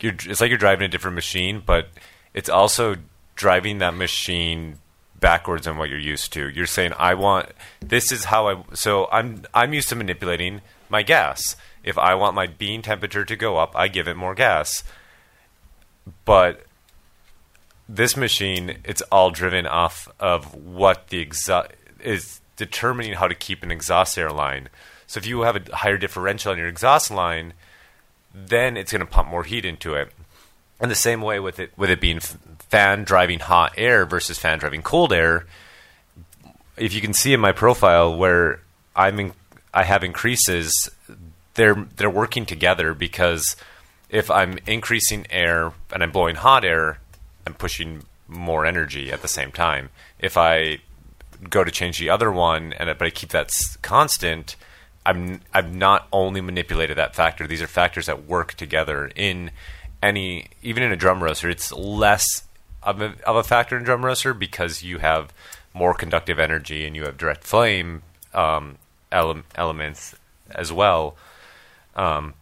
You're, it's like you're driving a different machine, but it's also driving that machine backwards on what you're used to. You're saying, "I want this is how I." So I'm I'm used to manipulating my gas. If I want my bean temperature to go up, I give it more gas. But this machine, it's all driven off of what the exhaust is determining how to keep an exhaust air line. So if you have a higher differential on your exhaust line, then it's going to pump more heat into it. And the same way with it, with it being fan driving hot air versus fan driving cold air. If you can see in my profile where I'm in, I have increases, they're they're working together because if I'm increasing air and I'm blowing hot air, I'm pushing more energy at the same time. If I go to change the other one and but I keep that constant, I'm I've not only manipulated that factor. These are factors that work together in any even in a drum roaster. It's less of a, of a factor in drum roaster because you have more conductive energy and you have direct flame um, ele- elements as well. Um,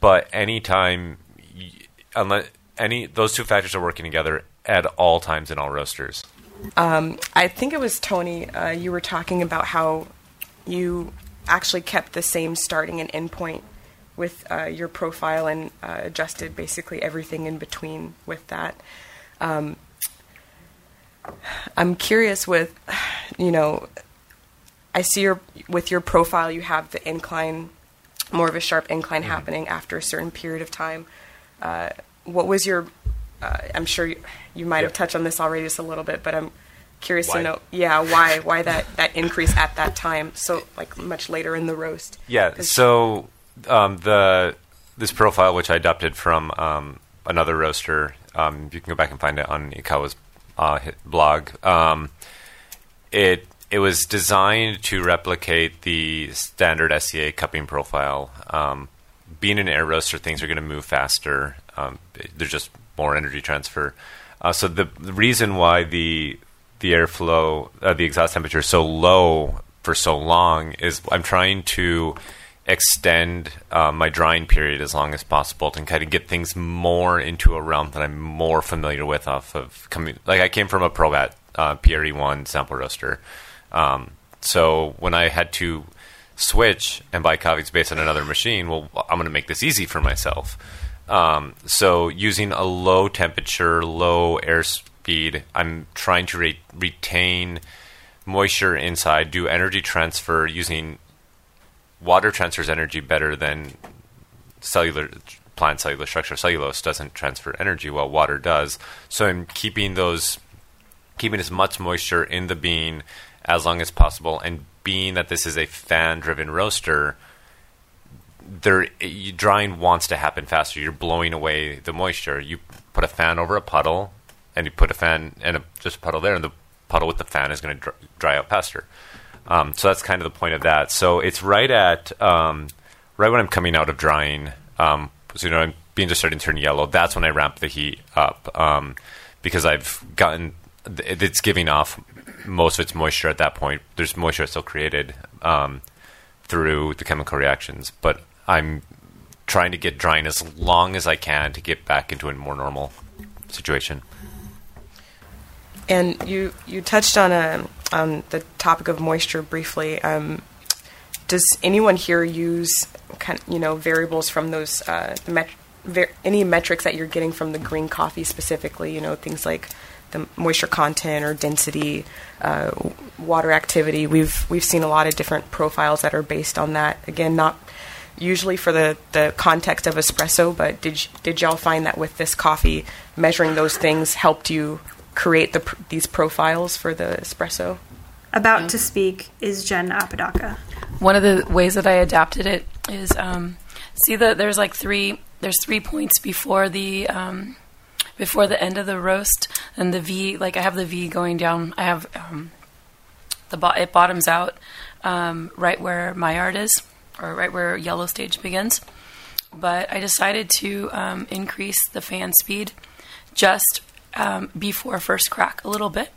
but anytime, y- unless any those two factors are working together at all times in all roasters. Um, I think it was Tony. Uh, you were talking about how you actually kept the same starting and end point with uh, your profile and uh, adjusted basically everything in between with that. Um, I'm curious with, you know, I see your with your profile you have the incline, more of a sharp incline happening after a certain period of time. Uh, what was your? Uh, I'm sure you, you might have touched on this already just a little bit, but I'm curious Why? to know, yeah, why why that that increase at that time? So like much later in the roast. Yeah. So um, the this profile, which I adopted from um, another roaster, um, you can go back and find it on Ikawa's uh, blog. Um, it it was designed to replicate the standard SCA cupping profile. Um, being an air roaster, things are going to move faster. Um, there's just more energy transfer. Uh, so the, the reason why the the airflow, uh, the exhaust temperature so low for so long is I'm trying to extend uh, my drying period as long as possible and kind of get things more into a realm that I'm more familiar with off of coming. Like I came from a Probat uh, PRE1 sample roaster. Um, so when I had to switch and buy coffees based on another machine, well, I'm going to make this easy for myself. Um, so using a low temperature, low air speed, I'm trying to re- retain moisture inside, do energy transfer using water transfers energy better than cellular plant cellular structure. Cellulose doesn't transfer energy while water does. So I'm keeping those keeping as much moisture in the bean as long as possible and being that this is a fan driven roaster there drying wants to happen faster you're blowing away the moisture you put a fan over a puddle and you put a fan and a, just a puddle there and the puddle with the fan is going to dry, out faster. Um, so that's kind of the point of that. So it's right at um, right when i'm coming out of drying um, so you know i'm beans are starting to turn yellow that's when i ramp the heat up um, because i've gotten it's giving off most of its moisture at that point. There's moisture still created um, through the chemical reactions, but I'm trying to get drying as long as I can to get back into a more normal situation. And you you touched on a on the topic of moisture briefly. Um, does anyone here use kind of, you know variables from those uh, met- ver- any metrics that you're getting from the green coffee specifically? You know things like the moisture content or density, uh, water activity. We've we've seen a lot of different profiles that are based on that. Again, not usually for the, the context of espresso, but did did y'all find that with this coffee, measuring those things helped you create the these profiles for the espresso? About to speak is Jen Apodaca. One of the ways that I adapted it is um, see that there's like three there's three points before the um, before the end of the roast and the V like I have the V going down. I have um, the bo- it bottoms out um, right where my art is or right where yellow stage begins. But I decided to um, increase the fan speed just um, before first crack a little bit.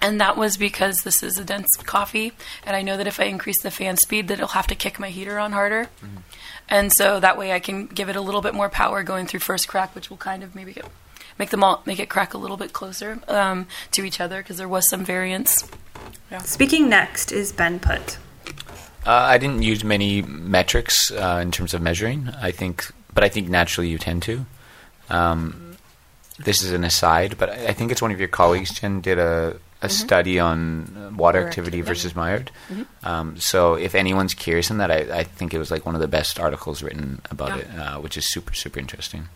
And that was because this is a dense coffee, and I know that if I increase the fan speed, that it'll have to kick my heater on harder. And so that way I can give it a little bit more power going through first crack, which will kind of maybe get, make them all make it crack a little bit closer um, to each other because there was some variance. Speaking next is Ben Putt. Uh, I didn't use many metrics uh, in terms of measuring. I think, but I think naturally you tend to. Um, this is an aside, but I I think it's one of your colleagues, Jen, did a, a study on uh, water Water activity activity. versus Maillard. Um, so if anyone's curious in that, I, I think it was like one of the best articles written about Yeah. it, uh, which is super super interesting.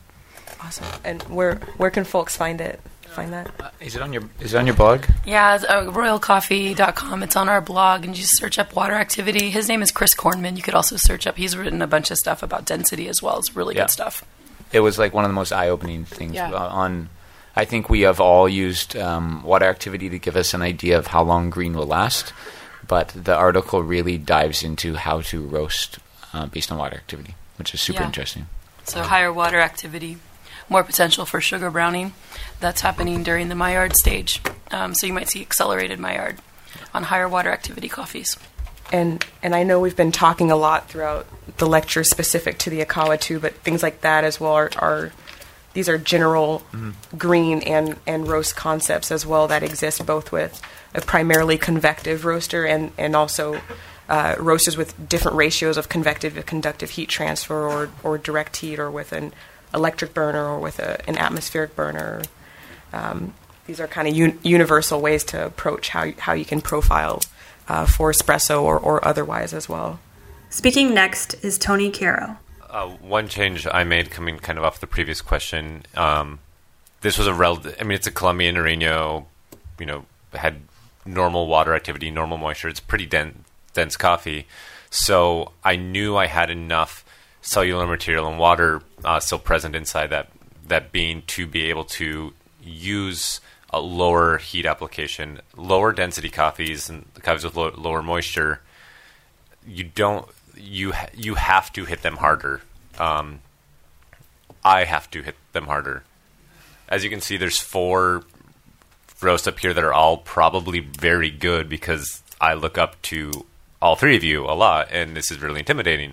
Awesome. And where where can folks find it? Find that? Uh, is it on your Is it on your blog? Yeah, it's, uh, royalcoffee.com. It's on our blog, and you just search up water activity. His name is Chris Kornman. You could also search up. He's written a bunch of stuff about density as well. It's really Yeah. good stuff. It was like one of the most eye-opening things Yeah. on i think we have all used um, water activity to give us an idea of how long green will last but the article really dives into how to roast uh, based on water activity which is super Yeah. interesting So higher water activity, more potential for sugar browning. That's happening during the Maillard stage. Um, so you might see accelerated Maillard on higher water activity coffees. And and I know we've been talking a lot throughout the lecture specific to the Ikawa too, but things like that as well are, are these are general green and, and roast concepts as well that exist both with a primarily convective roaster and, and also uh, roasters with different ratios of convective to conductive heat transfer or, or direct heat or with an electric burner or with a, an atmospheric burner. Um, these are kind of un- universal ways to approach how, how you can profile uh, for espresso or, or otherwise as well. Speaking next is Tony Caro. Uh, one change I made coming kind of off the previous question. Um, this was a rel- I mean, it's a Colombian Nariño you know had normal water activity, normal moisture. It's pretty dense dense coffee, so I knew I had enough cellular material and water uh, still present inside that that bean to be able to use a lower heat application, lower density coffees and coffees with low, lower moisture. You don't you you have to hit them harder. Um, I have to hit them harder. As you can see, there's four roasts up here that are all probably very good because I look up to all three of you a lot, and this is really intimidating.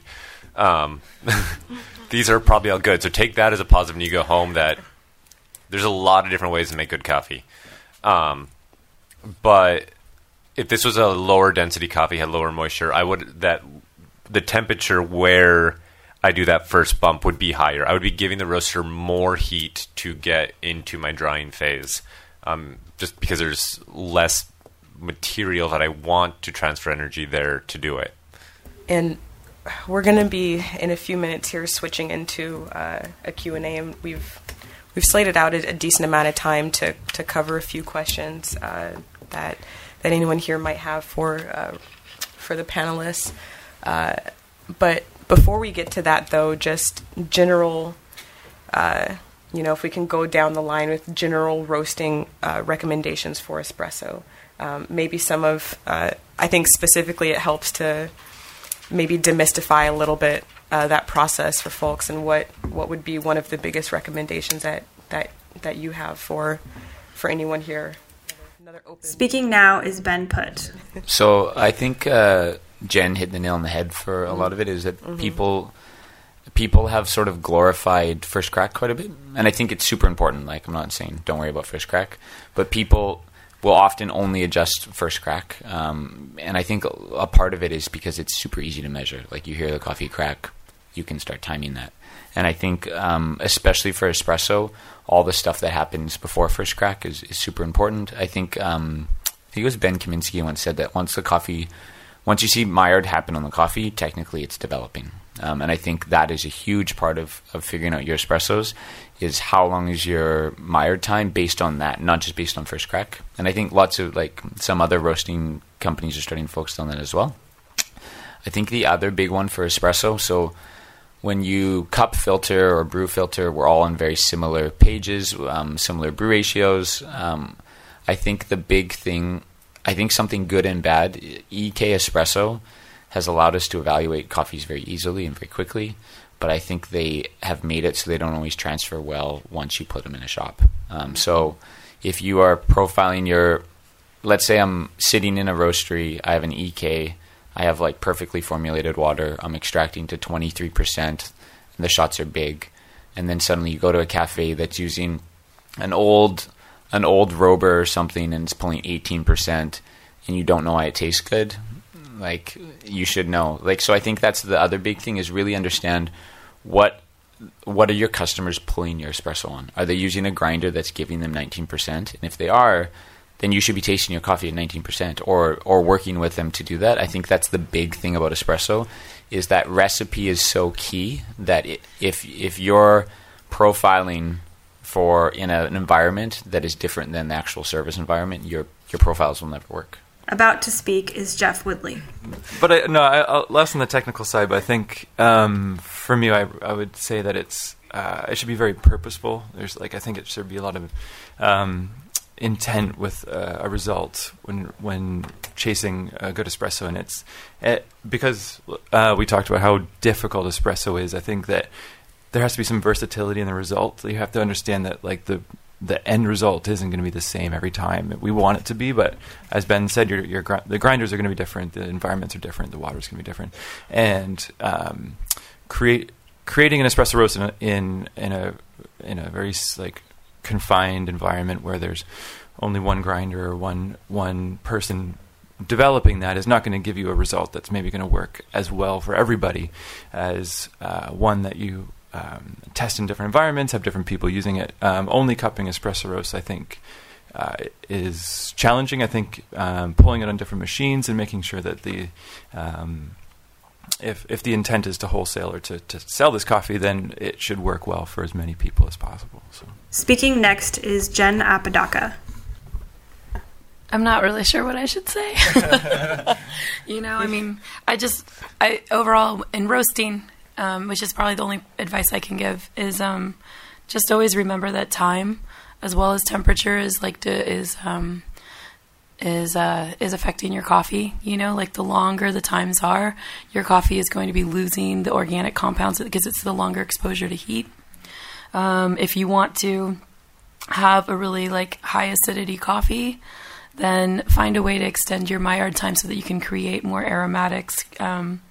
Um, these are probably all good. So take that as a positive when you go home. That there's a lot of different ways to make good coffee. Um, but if this was a lower density coffee, had lower moisture, I would that the temperature where I do that first bump would be higher. I would be giving the roaster more heat to get into my drying phase, um, just because there's less material that I want to transfer energy there to do it. And we're going to be in a few minutes here switching into uh, a Q&A and we've we've slated out a, a, decent amount of time to, to cover a few questions uh, that that anyone here might have for uh, for the panelists. Uh, but before we get to that, though, just general, uh, you know, if we can go down the line with general roasting uh, recommendations for espresso, um, maybe some of, I think specifically it helps to maybe demystify a little bit uh, that process for folks and what, what would be one of the biggest recommendations that, that, that you have for, for anyone here? Speaking now is Ben Putt. So I think uh, Jen hit the nail on the head for a lot of it is that mm-hmm. people people have sort of glorified first crack quite a bit, and I think it's super important. Like I'm not saying don't worry about first crack, but people will often only adjust first crack. Um, and I think a part of it is because it's super easy to measure. Like you hear the coffee crack, you can start timing that. And I think, um, especially for espresso, all the stuff that happens before first crack is, is super important. I think, um, I think it was Ben Kaminsky once said that once the coffee, once you see Maillard happen on the coffee, technically it's developing. Um, and I think that is a huge part of, of figuring out your espressos is how long is your Maillard time based on that, not just based on first crack. And I think lots of like some other roasting companies are starting to focus on that as well. I think the other big one for espresso, so when you cup filter or brew filter, we're all on very similar pages, um, similar brew ratios. Um, I think the big thing, I think something good and bad, EK Espresso has allowed us to evaluate coffees very easily and very quickly but I think they have made it so they don't always transfer well once you put them in a shop. Um, so if you are profiling your, let's say I'm sitting in a roastery, I have an EK, I have like perfectly formulated water, I'm extracting to 23%, and the shots are big, and then suddenly you go to a cafe that's using an old an old Robur or something and it's pulling 18% and you don't know why it tastes good like you should know like so i think that's the other big thing is really understand what what are your customers pulling your espresso on? Are they using a grinder that's giving them 19%? And if they are, then you should be tasting your coffee at 19% or or working with them to do that. I think that's the big thing about espresso is that recipe is so key that it, if if you're profiling for in a, an environment that is different than the actual service environment, your your profiles will never work. About to speak is Jeff Woodley. But I, no, I, less on the technical side. But I think um, for me, I, I, would say that it's uh, it should be very purposeful. There's like I think it should be a lot of um, intent with uh, a result when when chasing a good espresso, and it's it, because uh, we talked about how difficult espresso is. I think that there has to be some versatility in the result. You have to understand that like the the end result isn't going to be the same every time. We want it to be, but as Ben said, your, your gr- the grinders are going to be different, the environments are different, the water is going to be different, and um, create creating an espresso roast in a, in, in a in a very like confined environment where there's only one grinder or one one person developing that is not going to give you a result that's maybe going to work as well for everybody as uh, one that you um, test in different environments, have different people using it. Um, only cupping espresso roast, I think, uh, is challenging. I think um, pulling it on different machines and making sure that the um, if if the intent is to wholesale or to, to sell this coffee, then it should work well for as many people as possible. So. Speaking next is Jen Apodaca. I'm not really sure what I should say. you know, I mean, I just, I overall in roasting, um, which is probably the only advice I can give, is um, just always remember that time as well as temperature is like to, is um, is uh, is affecting your coffee. You know, like the longer the times are, your coffee is going to be losing the organic compounds because it's the longer exposure to heat. Um, if you want to have a really like high acidity coffee, then find a way to extend your Maillard time so that you can create more aromatics um,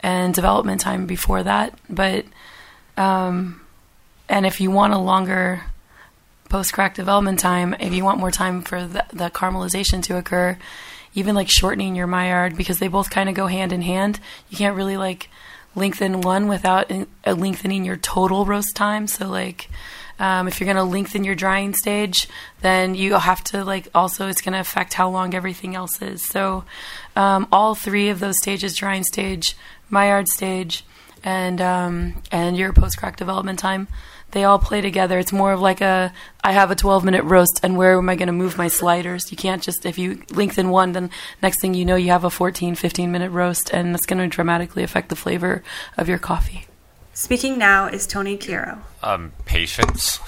and development time before that. But um, and if you want a longer post crack development time, if you want more time for the, the caramelization to occur, even like shortening your Maillard because they both kind of go hand in hand. You can't really like lengthen one without in, uh, lengthening your total roast time. So like um, if you're going to lengthen your drying stage, then you have to like also it's going to affect how long everything else is. So um, all three of those stages, drying stage, Maillard stage, and um, and your post crack development time, they all play together. It's more of like a I have a 12 minute roast, and where am I going to move my sliders? You can't just if you lengthen one, then next thing you know, you have a 14, 15 minute roast, and that's going to dramatically affect the flavor of your coffee. Speaking now is Tony Chiaro. Um, patience.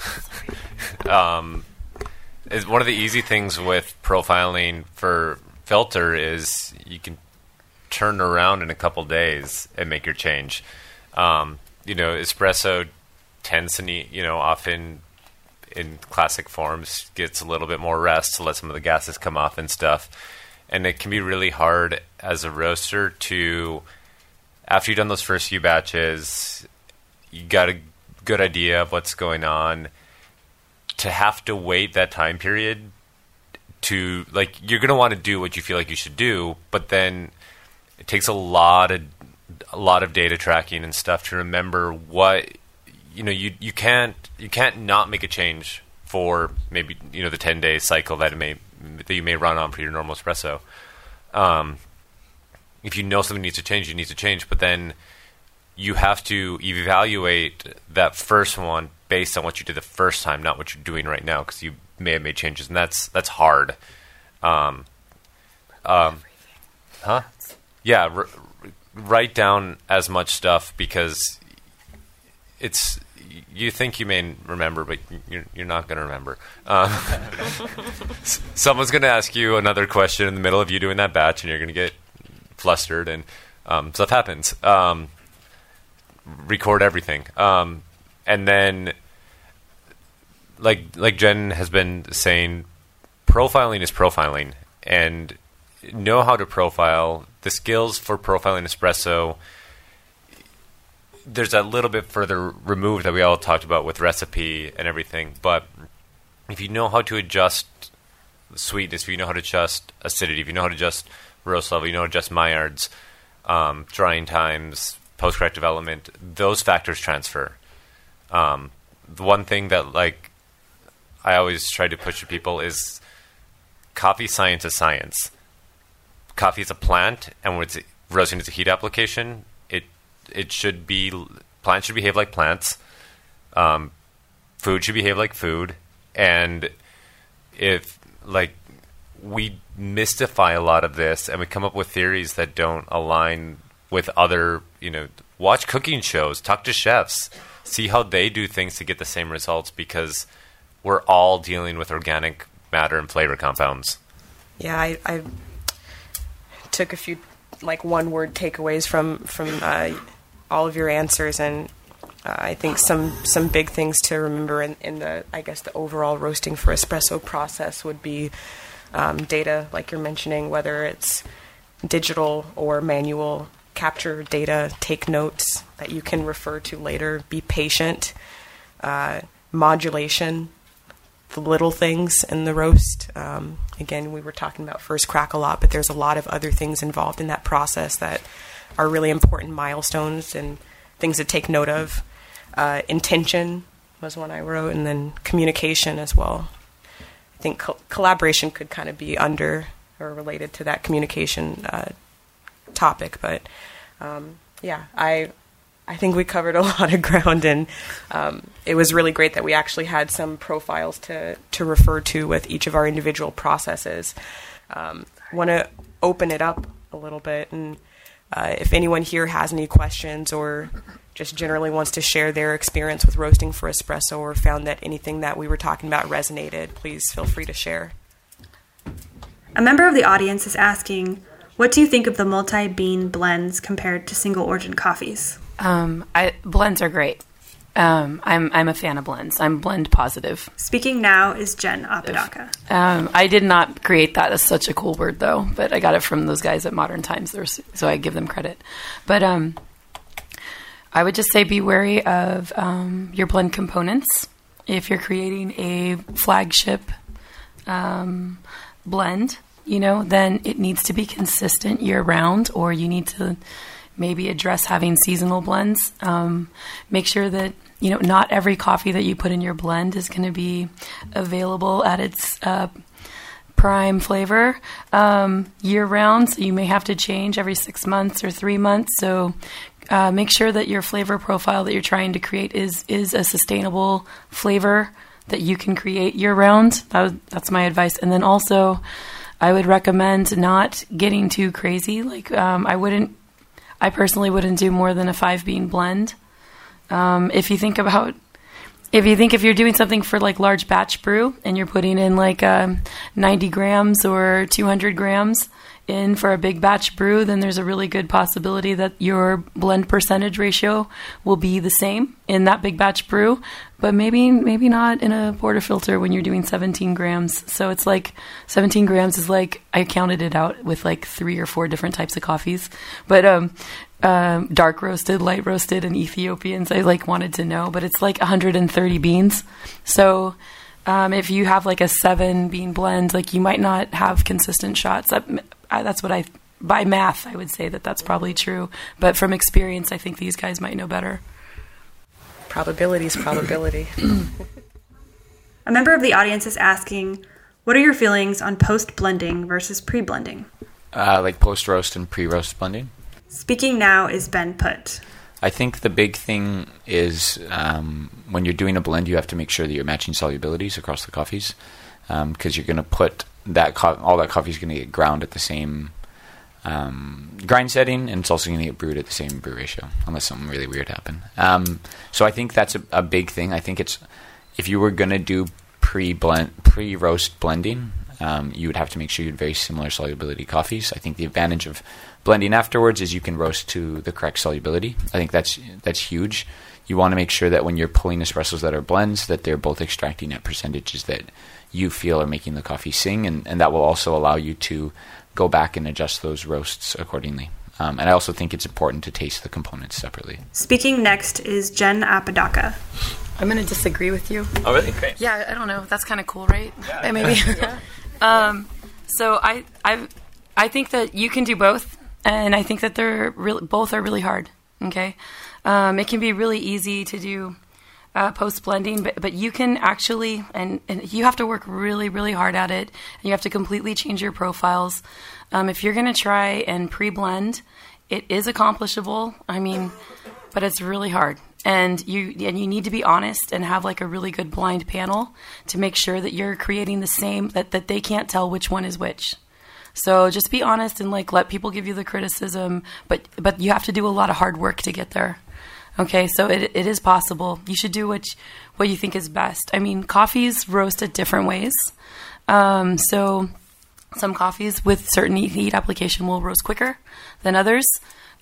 um, is one of the easy things with profiling for filter is you can turn around in a couple days and make your change. Um, you know, espresso need, you know, often in classic forms gets a little bit more rest to let some of the gases come off and stuff. And it can be really hard as a roaster to, after you've done those first few batches, you got a good idea of what's going on, to have to wait that time period to, like, you're going to want to do what you feel like you should do, but then it takes a lot of a lot of data tracking and stuff to remember what you know you you can't you can't not make a change for maybe you know the 10 day cycle that it may that you may run on for your normal espresso. Um, if you know something needs to change you need to change but then you have to evaluate that first one based on what you did the first time not what you're doing right now because you may have made changes and that's that's hard. Um, um, huh? Yeah r- write down as much stuff because it's you think you may remember, but you're, you're not going to remember. Um, someone's going to ask you another question in the middle of you doing that batch, and you're going to get flustered, and um, stuff happens. Um, record everything, um, and then, like like Jen has been saying, profiling is profiling, and know how to profile. The skills for profiling espresso there's a little bit further removed that we all talked about with recipe and everything. But if you know how to adjust sweetness, if you know how to adjust acidity, if you know how to adjust roast level, you know how to adjust Maillards, um, drying times, post crack development, those factors transfer. Um, the one thing that like I always try to push to people is coffee science is science. Coffee is a plant, and when it's roasting, it's a heat application it should be plants should behave like plants. Um, food should behave like food, and if like we mystify a lot of this and we come up with theories that don't align with other, you know, watch cooking shows, talk to chefs, see how they do things to get the same results because we're all dealing with organic matter and flavor compounds. Yeah, I, I took a few like one word takeaways from from uh, all of your answers, and uh, I think some some big things to remember in, in, the I guess the overall roasting for espresso process would be um, data, like you're mentioning, whether it's digital or manual. Capture data, take notes that you can refer to later. Be patient. Uh, modulation, the little things in the roast. Um, again, we were talking about first crack a lot, but there's a lot of other things involved in that process that are really important milestones and things to take note of. Uh, intention was one I wrote, and then communication as well. I think co- collaboration could kind of be under or related to that communication uh, topic, but um, yeah, I I think we covered a lot of ground, and um, it was really great that we actually had some profiles to to refer to with each of our individual processes. um, want to open it up a little bit. And uh, if anyone here has any questions or just generally wants to share their experience with roasting for espresso or found that anything that we were talking about resonated, please feel free to share. A member of the audience is asking, what do you think of the multi-bean blends compared to single origin coffees? Um, I, blends are great. Um, I'm I'm a fan of blends. I'm blend positive. Speaking now is Jen Apodaca. Um, I did not create that as such a cool word though, but I got it from those guys at Modern Times, so I give them credit. But um, I would just say be wary of um, your blend components. If you're creating a flagship um, blend, you know, then it needs to be consistent year round, or you need to maybe address having seasonal blends. Um, make sure that you know not every coffee that you put in your blend is going to be available at its uh, prime flavor um, year round. So you may have to change every six months or three months. So uh, make sure that your flavor profile that you're trying to create is is a sustainable flavor that you can create year round. That, that's my advice. And then also, I would recommend not getting too crazy. Like um, I wouldn't I personally wouldn't do more than a five bean blend. Um, if you think about, if you think if you're doing something for like large batch brew and you're putting in like um, 90 grams or 200 grams in for a big batch brew, then there's a really good possibility that your blend percentage ratio will be the same in that big batch brew, but maybe maybe not in a portafilter when you're doing 17 grams. So it's like 17 grams is like I counted it out with like three or four different types of coffees, but um, um, dark roasted, light roasted, and Ethiopians. I like wanted to know, but it's like 130 beans. So um, if you have like a seven bean blend, like you might not have consistent shots. That, that's what I by math I would say that that's probably true, but from experience, I think these guys might know better probability is probability. A member of the audience is asking, what are your feelings on post blending versus pre blending? Uh, like post roast and pre roast blending. Speaking now is Ben Putt. I think the big thing is um, when you're doing a blend, you have to make sure that you're matching solubilities across the coffees because um, you're going to put that co- all that coffee is going to get ground at the same um, grind setting, and it's also going to get brewed at the same brew ratio, unless something really weird happened. Um, so I think that's a, a, big thing. I think it's if you were going to do pre blend pre roast blending, um, you would have to make sure you had very similar solubility coffees. I think the advantage of blending afterwards is you can roast to the correct solubility. I think that's that's huge. You want to make sure that when you're pulling espressos that are blends, that they're both extracting at percentages that you feel are making the coffee sing, and, and that will also allow you to go back and adjust those roasts accordingly. Um, and I also think it's important to taste the components separately. Speaking next is Jen Apodaca. I'm going to disagree with you. Oh, really? Okay. Yeah, I don't know. That's kind of cool, right? Yeah. Maybe. um, so I, I, I think that you can do both, and I think that they're really, both are really hard. Okay, um, it can be really easy to do uh, post blending, but but you can actually and, and you have to work really really hard at it. And you have to completely change your profiles. Um, if you're going to try and pre blend, it is accomplishable. I mean, but it's really hard. And you and you need to be honest and have like a really good blind panel to make sure that you're creating the same that, that they can't tell which one is which. So just be honest and like let people give you the criticism, but but you have to do a lot of hard work to get there. Okay, so it, it is possible. You should do what you, what you think is best. I mean, coffees roast at different ways. Um, so some coffees with certain heat application will roast quicker than others.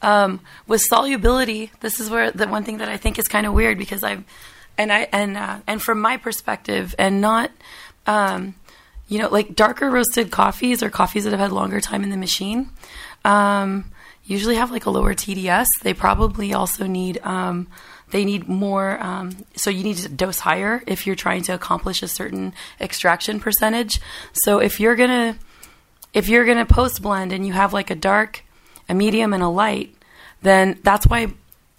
Um, with solubility, this is where the one thing that I think is kind of weird because I've and I and uh, and from my perspective, and not um, you know like darker roasted coffees or coffees that have had longer time in the machine. Um, usually have like a lower TDS. They probably also need um, they need more. Um, so you need to dose higher if you're trying to accomplish a certain extraction percentage. So if you're gonna if you're gonna post blend and you have like a dark, a medium, and a light, then that's why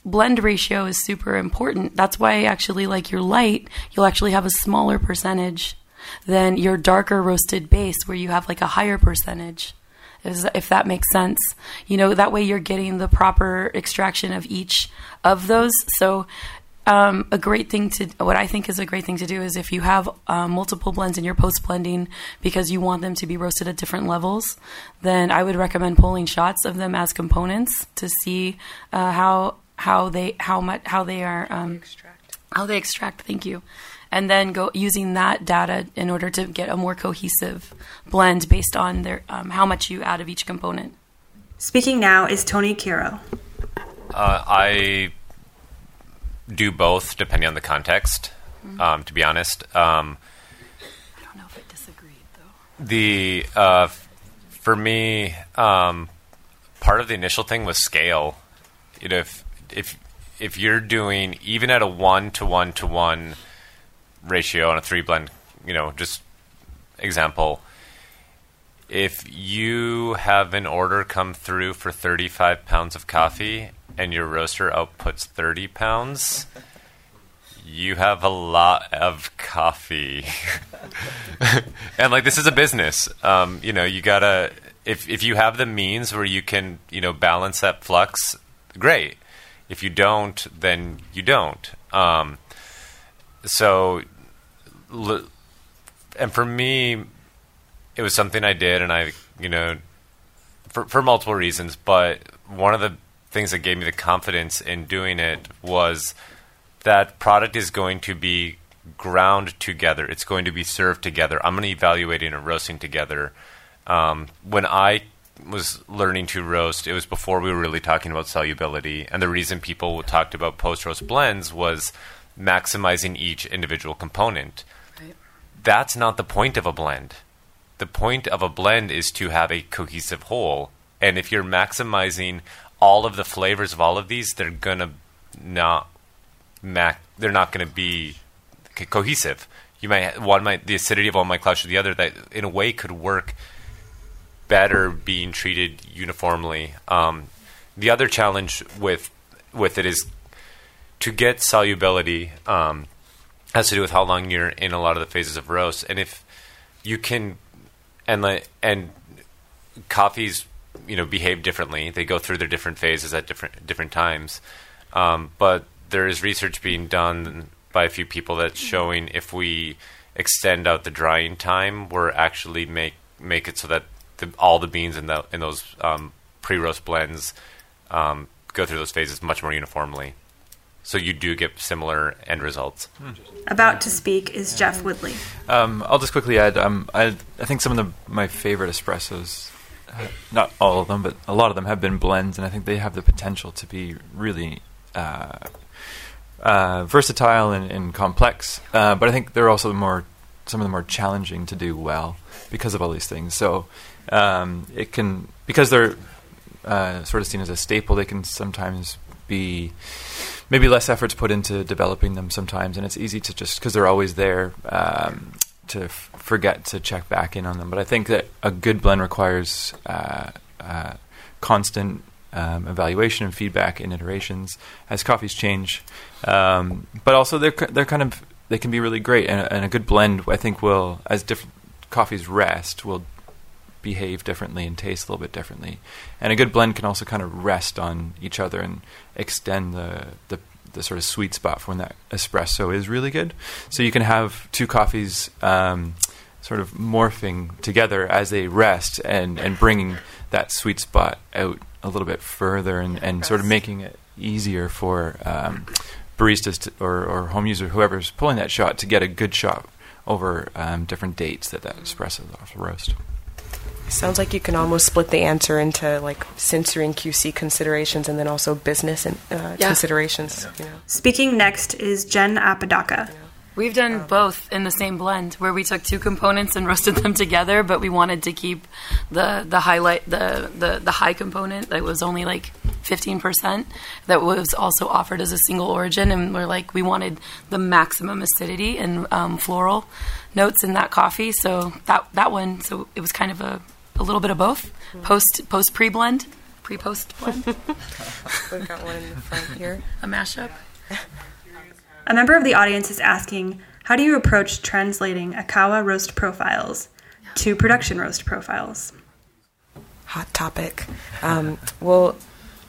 blend ratio is super important. That's why actually like your light, you'll actually have a smaller percentage than your darker roasted base where you have like a higher percentage if that makes sense. You know, that way you're getting the proper extraction of each of those. So um, a great thing to what I think is a great thing to do is if you have uh, multiple blends in your post blending because you want them to be roasted at different levels, then I would recommend pulling shots of them as components to see uh, how how they how much how they are um, how they extract. Thank you. And then go using that data in order to get a more cohesive blend based on their um, how much you add of each component. Speaking now is Tony Kiro. Uh, I do both depending on the context. Um, to be honest, um, I don't know if I disagreed though. the uh, for me, um, part of the initial thing was scale. You know, if if if you're doing even at a one to one to one ratio on a three blend, you know, just example. If you have an order come through for 35 pounds of coffee and your roaster outputs 30 pounds, you have a lot of coffee. and like this is a business. Um, you know, you gotta if if you have the means where you can, you know, balance that flux, great. If you don't, then you don't. Um, so, and for me, it was something I did, and I, you know, for for multiple reasons. But one of the things that gave me the confidence in doing it was that product is going to be ground together. It's going to be served together. I'm going to evaluate it and roasting together. Um, when I was learning to roast, it was before we were really talking about solubility. And the reason people talked about post roast blends was maximizing each individual component. That's not the point of a blend. The point of a blend is to have a cohesive whole. And if you're maximizing all of the flavors of all of these, they're to not mac they're not to be co- cohesive. You might one might the acidity of one might clash with the other. That in a way could work better being treated uniformly. Um, the other challenge with with it is to get solubility um, has to do with how long you're in a lot of the phases of roast, and if you can and like and coffees you know behave differently. They go through their different phases at different different times. Um, but there is research being done by a few people that's showing if we extend out the drying time, we're actually make make it so that the, all the beans in the in those um, pre roast blends um, go through those phases much more uniformly. So you do get similar end results. About to speak is Jeff Woodley. Um, I'll just quickly add. Um, I I think some of the, my favorite espressos, uh, not all of them, but a lot of them have been blends, and I think they have the potential to be really uh, uh, versatile and, and complex. Uh, but I think they're also more some of them are challenging to do well because of all these things. So um, it can because they're uh, sort of seen as a staple. They can sometimes be maybe less efforts put into developing them sometimes, and it's easy to just because they're always there um, to f- forget to check back in on them. But I think that a good blend requires uh, uh, constant um, evaluation and feedback and iterations as coffees change. Um, but also they're they're kind of they can be really great, and, and a good blend I think will as different coffees rest will behave differently and taste a little bit differently. And a good blend can also kind of rest on each other and extend the, the, the sort of sweet spot for when that espresso is really good. So you can have two coffees um, sort of morphing together as they rest and, and bringing that sweet spot out a little bit further and, and sort of making it easier for um, baristas to, or, or home user, whoever's pulling that shot, to get a good shot over um, different dates that that espresso is off the roast. Sounds like you can almost split the answer into like sensory and QC considerations, and then also business and uh, Yeah. considerations. You know. Speaking next is Jen Apodaca. We've done both in the same blend, where we took two components and roasted them together, but we wanted to keep the the highlight the the, the high component that was only like fifteen percent that was also offered as a single origin, and we're like we wanted the maximum acidity and um, floral notes in that coffee. So that that one, so it was kind of a, a little bit of both post post pre blend, pre post blend, We've got one in the front here. a mashup. A member of the audience is asking, how do you approach translating Ikawa roast profiles to production roast profiles? hot topic. Um, well,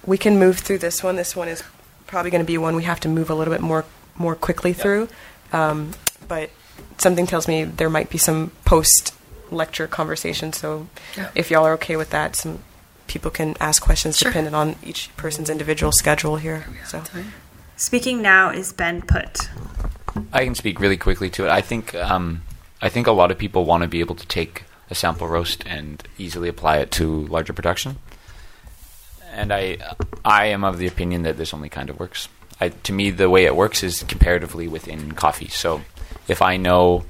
we can move through this one. This one is probably going to be one we have to move a little bit more more quickly through. Um, but something tells me there might be some post lecture conversation. So Yeah. if y'all are okay with that, some people can ask questions Sure. depending on each person's individual schedule here. So Speaking now is Ben Putt. I can speak really quickly to it. I think um, I think a lot of people want to be able to take a sample roast and easily apply it to larger production. And I I am of the opinion that this only kind of works. I, to me, the way it works is comparatively within coffee. So if I know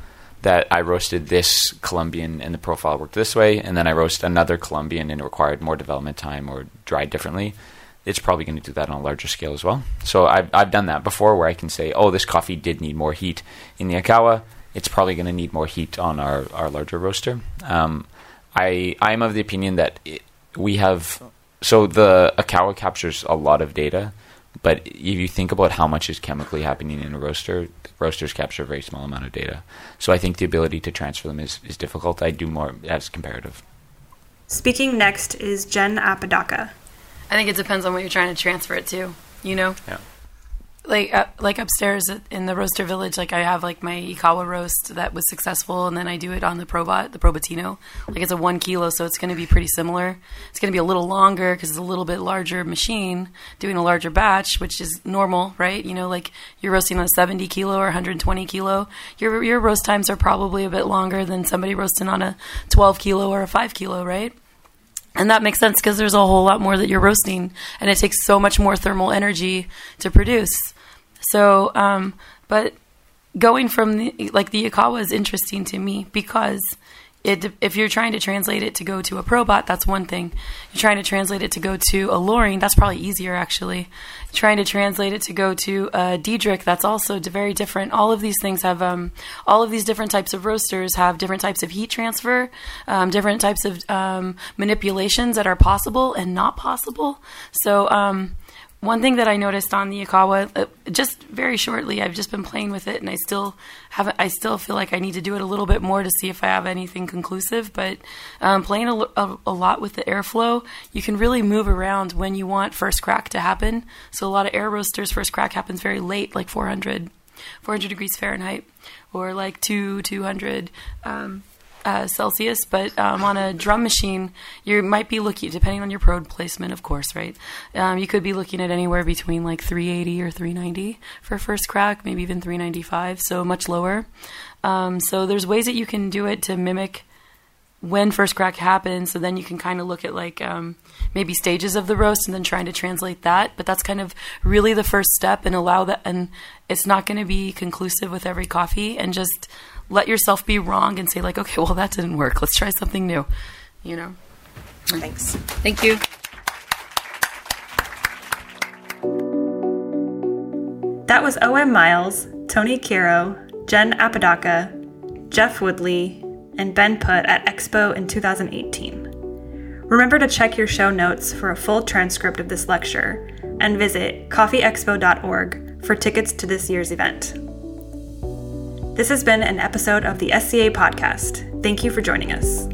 that I roasted this Colombian and the profile worked this way, and then I roast another Colombian and it required more development time or dried differently, it's probably going to do that on a larger scale as well. So I've, I've done that before where I can say, oh, this coffee did need more heat in the Ikawa. It's probably going to need more heat on our, our larger roaster. Um, I, I'm of the opinion that it, we have, so the Ikawa captures a lot of data, but if you think about how much is chemically happening in a roaster, roasters capture a very small amount of data. So I think the ability to transfer them is, is difficult. I do more as comparative. Speaking next is Jen Apodaca. I think it depends on what you're trying to transfer it to. You know, Yeah. Like uh, like upstairs in the roaster village, like I have like my Ikawa roast that was successful, and then I do it on the Probat, the Probatino. Like it's a one kilo, so it's going to be pretty similar. It's going to be a little longer because it's a little bit larger machine doing a larger batch, which is normal, right? You know, like you're roasting on a 70 kilo or 120 kilo. Your your roast times are probably a bit longer than somebody roasting on a 12 kilo or a 5 kilo, right? And that makes sense because there's a whole lot more that you're roasting, and it takes so much more thermal energy to produce. So, um, but going from the like the Ikawa is interesting to me because it if you're trying to translate it to go to a Probat, that's one thing. You're trying to translate it to go to a Loring, that's probably easier actually. Trying to translate it to go to a Diedrich, that's also very different. All of these things have um, all of these different types of roasters have different types of heat transfer, um, different types of um, manipulations that are possible and not possible. So. One thing that I noticed on the Ikawa, uh, just very shortly, I've just been playing with it, and I still haven't. I still feel like I need to do it a little bit more to see if I have anything conclusive. But um, playing a, a, a lot with the airflow, you can really move around when you want first crack to happen. So a lot of air roasters, first crack happens very late, like 400, 400 degrees Fahrenheit, or like two 200. Um, uh, Celsius, but um, on a drum machine, you might be looking, depending on your probe placement, of course, right? Um, you could be looking at anywhere between like 380 or 390 for first crack, maybe even 395, so much lower. Um, so there's ways that you can do it to mimic when first crack happens. So then you can kind of look at like um, maybe stages of the roast and then trying to translate that. But that's kind of really the first step and allow that. And it's not going to be conclusive with every coffee and just let yourself be wrong and say like, okay, well that didn't work. Let's try something new. You know. thanks. Thank you. That was O.M. Miles, Tony Kiro, Jen Apodaca, Jeff Woodley, and Ben Putt at Expo in 2018. Remember to check your show notes for a full transcript of this lecture and visit coffeeexpo.org for tickets to this year's event. This has been an episode of the SCA podcast. Thank you for joining us.